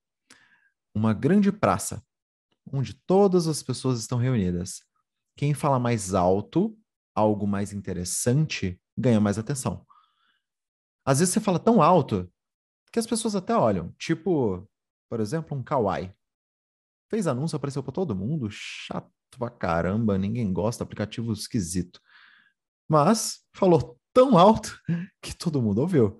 uma grande praça onde todas as pessoas estão reunidas. Quem fala mais alto, algo mais interessante, ganha mais atenção. Às vezes você fala tão alto que as pessoas até olham, tipo, por exemplo, um Kawaii. Fez anúncio, apareceu para todo mundo, chato pra caramba, ninguém gosta, aplicativo esquisito. Mas falou tão alto <laughs> que todo mundo ouviu.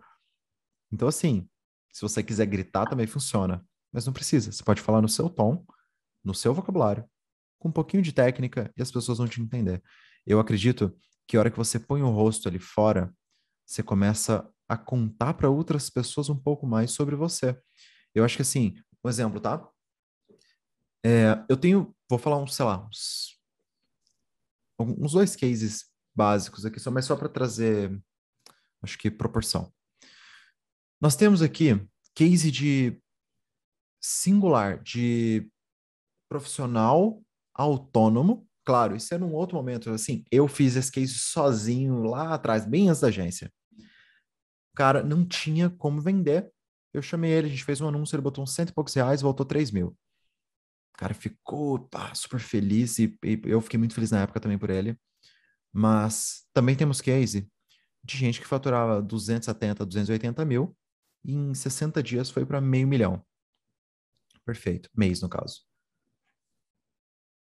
Então, assim, se você quiser gritar, também funciona. Mas não precisa. Você pode falar no seu tom, no seu vocabulário, com um pouquinho de técnica e as pessoas vão te entender. Eu acredito que a hora que você põe o rosto ali fora, você começa a contar para outras pessoas um pouco mais sobre você. Eu acho que assim, um exemplo, tá? É, eu tenho, vou falar uns, sei lá, uns, uns dois cases básicos aqui, só, mas só para trazer, acho que proporção. Nós temos aqui case de singular, de profissional autônomo. claro, isso é num outro momento. Assim, eu fiz esse case sozinho lá atrás, bem antes da agência. O cara não tinha como vender. Eu chamei ele, a gente fez um anúncio, ele botou uns cento e poucos reais, voltou três mil. O cara ficou pá, super feliz e, e, eu fiquei muito feliz na época também por ele. Mas também temos case de gente que faturava 270, 280 mil e em 60 dias foi para meio milhão. Perfeito, mês no caso.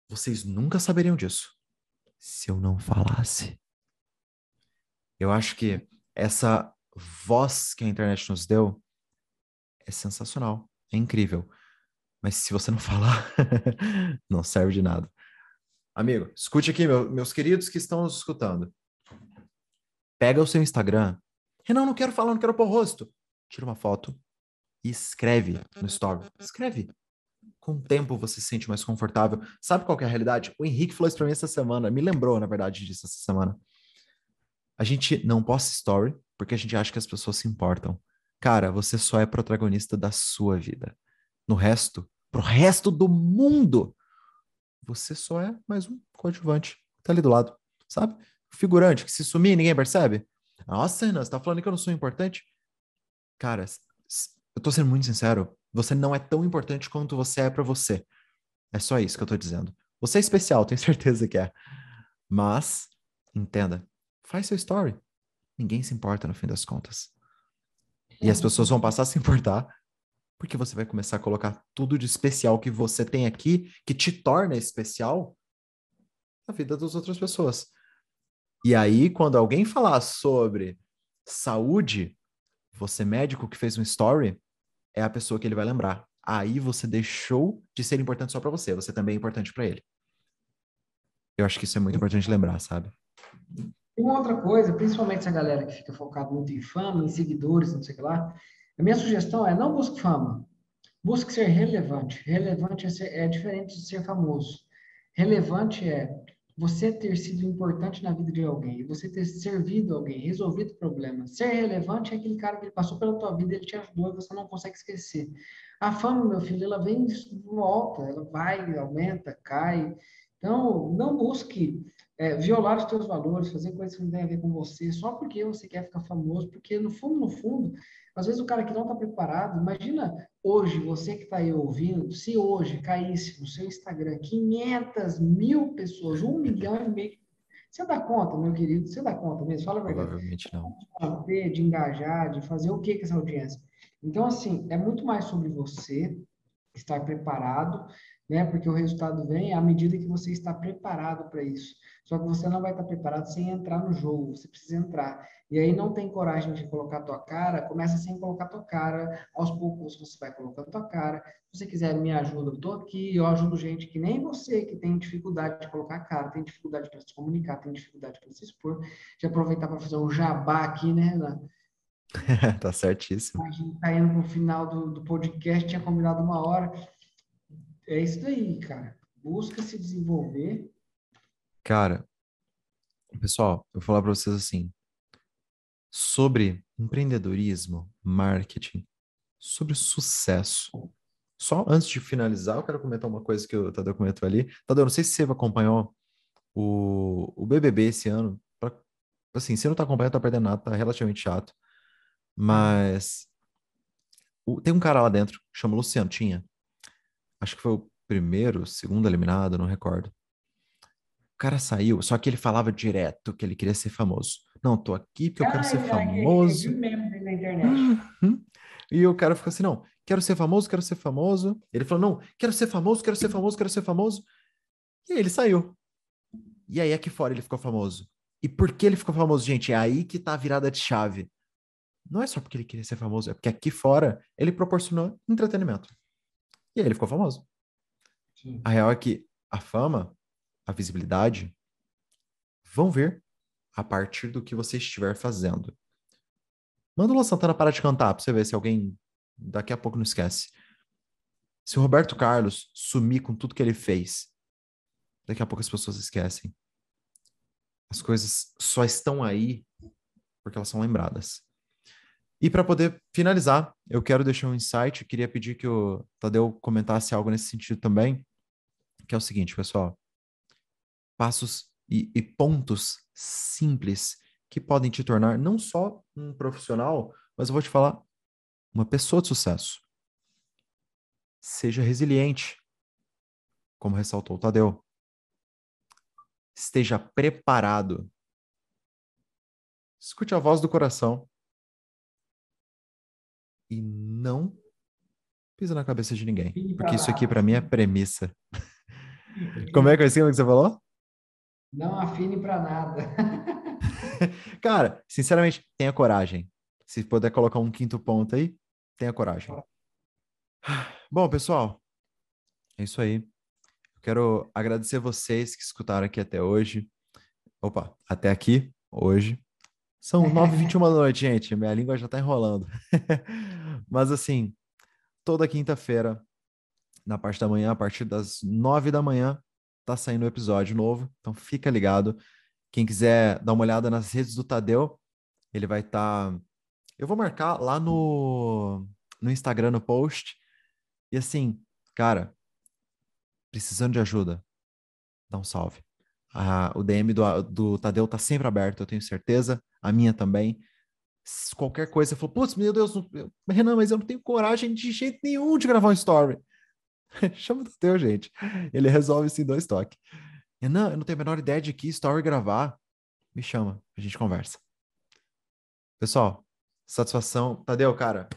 Vocês nunca saberiam disso se eu não falasse. Eu acho que essa voz que a internet nos deu é sensacional, é incrível. Mas se você não falar, <laughs> não serve de nada. Amigo, escute aqui, meu, meus queridos que estão nos escutando. Pega o seu Instagram. Renan, não quero falar, não quero pôr rosto. Tira uma foto e escreve no story. Escreve com o tempo você se sente mais confortável. Sabe qual é a realidade? O Henrique falou isso pra mim essa semana, me lembrou, na verdade, disso essa semana. A gente não posta story porque a gente acha que as pessoas se importam. Cara, você só é protagonista da sua vida. No resto, pro resto do mundo, você só é mais um coadjuvante. Tá ali do lado, sabe? Figurante que se sumir ninguém percebe. Nossa, Renan, você tá falando que eu não sou importante? Cara, eu tô sendo muito sincero. Você não é tão importante quanto você é para você. É só isso que eu tô dizendo. Você é especial, <laughs> tenho certeza que é. Mas, entenda, faz seu story. Ninguém se importa no fim das contas. E as pessoas vão passar a se importar porque você vai começar a colocar tudo de especial que você tem aqui, que te torna especial, na vida das outras pessoas. E aí, quando alguém falar sobre saúde, você médico que fez um story, é a pessoa que ele vai lembrar. Aí você deixou de ser importante só para você, você também é importante para ele. Eu acho que isso é muito importante lembrar, sabe? Uma outra coisa, principalmente essa galera que fica focado muito em fama, em seguidores, não sei o que lá, a minha sugestão é não busque fama, busque ser relevante. Relevante é, ser, é diferente de ser famoso. Relevante é você ter sido importante na vida de alguém, você ter servido alguém, resolvido problemas. Ser relevante é aquele cara que passou pela tua vida, ele te ajudou e você não consegue esquecer. A fama, meu filho, ela vem de volta, ela vai, aumenta, cai. Então, não busque é, violar os teus valores, fazer coisas que não têm a ver com você, só porque você quer ficar famoso, porque no fundo, no fundo, às vezes o cara que não está preparado, imagina hoje, você que está aí ouvindo, se hoje caísse no seu Instagram 500 mil pessoas, um milhão e meio, você dá conta, meu querido? Você dá conta mesmo? Fala a verdade. Provavelmente não. De de engajar, de fazer o que com essa audiência? Então, assim, é muito mais sobre você estar preparado, né? Porque o resultado vem à medida que você está preparado para isso. Só que você não vai estar preparado sem entrar no jogo, você precisa entrar. E aí não tem coragem de colocar a tua cara, começa sem colocar a tua cara, aos poucos você vai colocando a tua cara. Se você quiser me ajuda, eu tô aqui, eu ajudo gente que nem você, que tem dificuldade de colocar a cara, tem dificuldade para se comunicar, tem dificuldade para se expor. De aproveitar para fazer um jabá aqui, né, Renan? <laughs> tá certíssimo. A gente tá indo no final do, do podcast, tinha combinado uma hora. É isso daí, cara. Busca se desenvolver Cara, pessoal, eu vou falar para vocês assim, sobre empreendedorismo, marketing, sobre sucesso. Só antes de finalizar, eu quero comentar uma coisa que o Tadeu comentou ali. Tadeu, não sei se você acompanhou o, o BBB esse ano. Pra, assim, se não tá acompanhando, tá perdendo nada, tá relativamente chato. Mas o, tem um cara lá dentro, chama Luciano, tinha. Acho que foi o primeiro, segundo eliminado, não recordo cara saiu, só que ele falava direto que ele queria ser famoso. Não, tô aqui porque eu quero ser famoso. na internet. Uhum. E o cara ficou assim, não, quero ser famoso, quero ser famoso. Ele falou, não, quero ser famoso, quero ser famoso, quero ser famoso. E aí ele saiu. E aí aqui fora ele ficou famoso. E por que ele ficou famoso, gente? É aí que tá a virada de chave. Não é só porque ele queria ser famoso, é porque aqui fora ele proporcionou entretenimento. E aí ele ficou famoso. Sim. A real é que a fama a visibilidade vão vir a partir do que você estiver fazendo. Manda o Luan Santana parar de cantar pra você ver se alguém daqui a pouco não esquece. Se o Roberto Carlos sumir com tudo que ele fez, daqui a pouco as pessoas esquecem. As coisas só estão aí porque elas são lembradas. E para poder finalizar, eu quero deixar um insight, queria pedir que o Tadeu comentasse algo nesse sentido também, que é o seguinte, pessoal. passos e, e pontos simples que podem te tornar não só um profissional, mas eu vou te falar, uma pessoa de sucesso. Seja resiliente, como ressaltou o Tadeu. Esteja preparado. Escute a voz do coração. E não pisa na cabeça de ninguém. Porque isso aqui para mim é premissa. Como é que é assim que você falou? Não afine para nada. <laughs> Cara, sinceramente, tenha coragem. Se puder colocar um quinto ponto aí, tenha coragem. Bom, pessoal, é isso aí. Quero agradecer vocês que escutaram aqui até hoje. Opa, até aqui, hoje. São <laughs> 9h21 da noite, gente. Minha língua já tá enrolando. <laughs> Mas assim, toda quinta-feira, na parte da manhã, a partir das 9 da manhã, tá saindo um episódio novo. Então fica ligado. Quem quiser dar uma olhada nas redes do Tadeu, ele vai estar. Tá... Eu vou marcar lá no, no Instagram, no post. E assim, cara, precisando de ajuda, dá um salve. Ah, o DM do, do Tadeu tá sempre aberto, eu tenho certeza. A minha também. Qualquer coisa, falou, putz, meu Deus, Renan, mas eu não tenho coragem de jeito nenhum de gravar um story. <laughs> Chama o Tadeu, gente. Ele resolve isso em dois toques. Renan, eu não tenho a menor ideia de que story gravar. Me chama, a gente conversa. Pessoal, satisfação. Tadeu, cara,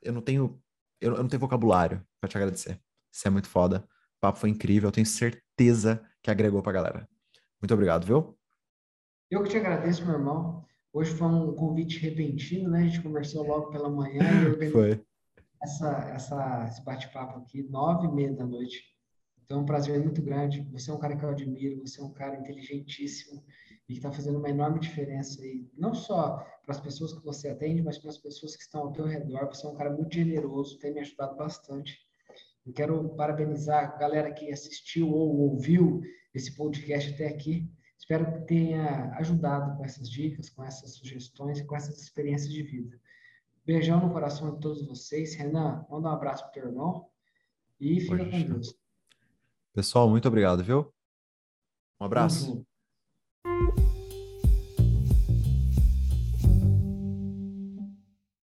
eu não tenho, eu não tenho vocabulário para te agradecer. Você é muito foda. O papo foi incrível. Eu tenho certeza que agregou pra galera. Muito obrigado, viu? Eu que te agradeço, meu irmão. Hoje foi um convite repentino, né? A gente conversou logo pela manhã e foi. Essa, essa, esse bate-papo aqui, nove e meia da noite. Então, é um prazer muito grande. Você é um cara que eu admiro, você é um cara inteligentíssimo e que está fazendo uma enorme diferença aí, não só para as pessoas que você atende, mas para as pessoas que estão ao teu redor. Você é um cara muito generoso, tem me ajudado bastante. Eu quero parabenizar a galera que assistiu ou ouviu esse podcast até aqui. Espero que tenha ajudado com essas dicas, com essas sugestões e com essas experiências de vida. Beijão no coração de todos vocês. Renan, manda um abraço para o teu irmão e fica Poxa. com Deus. Pessoal, muito obrigado, viu? Um abraço. Uhum.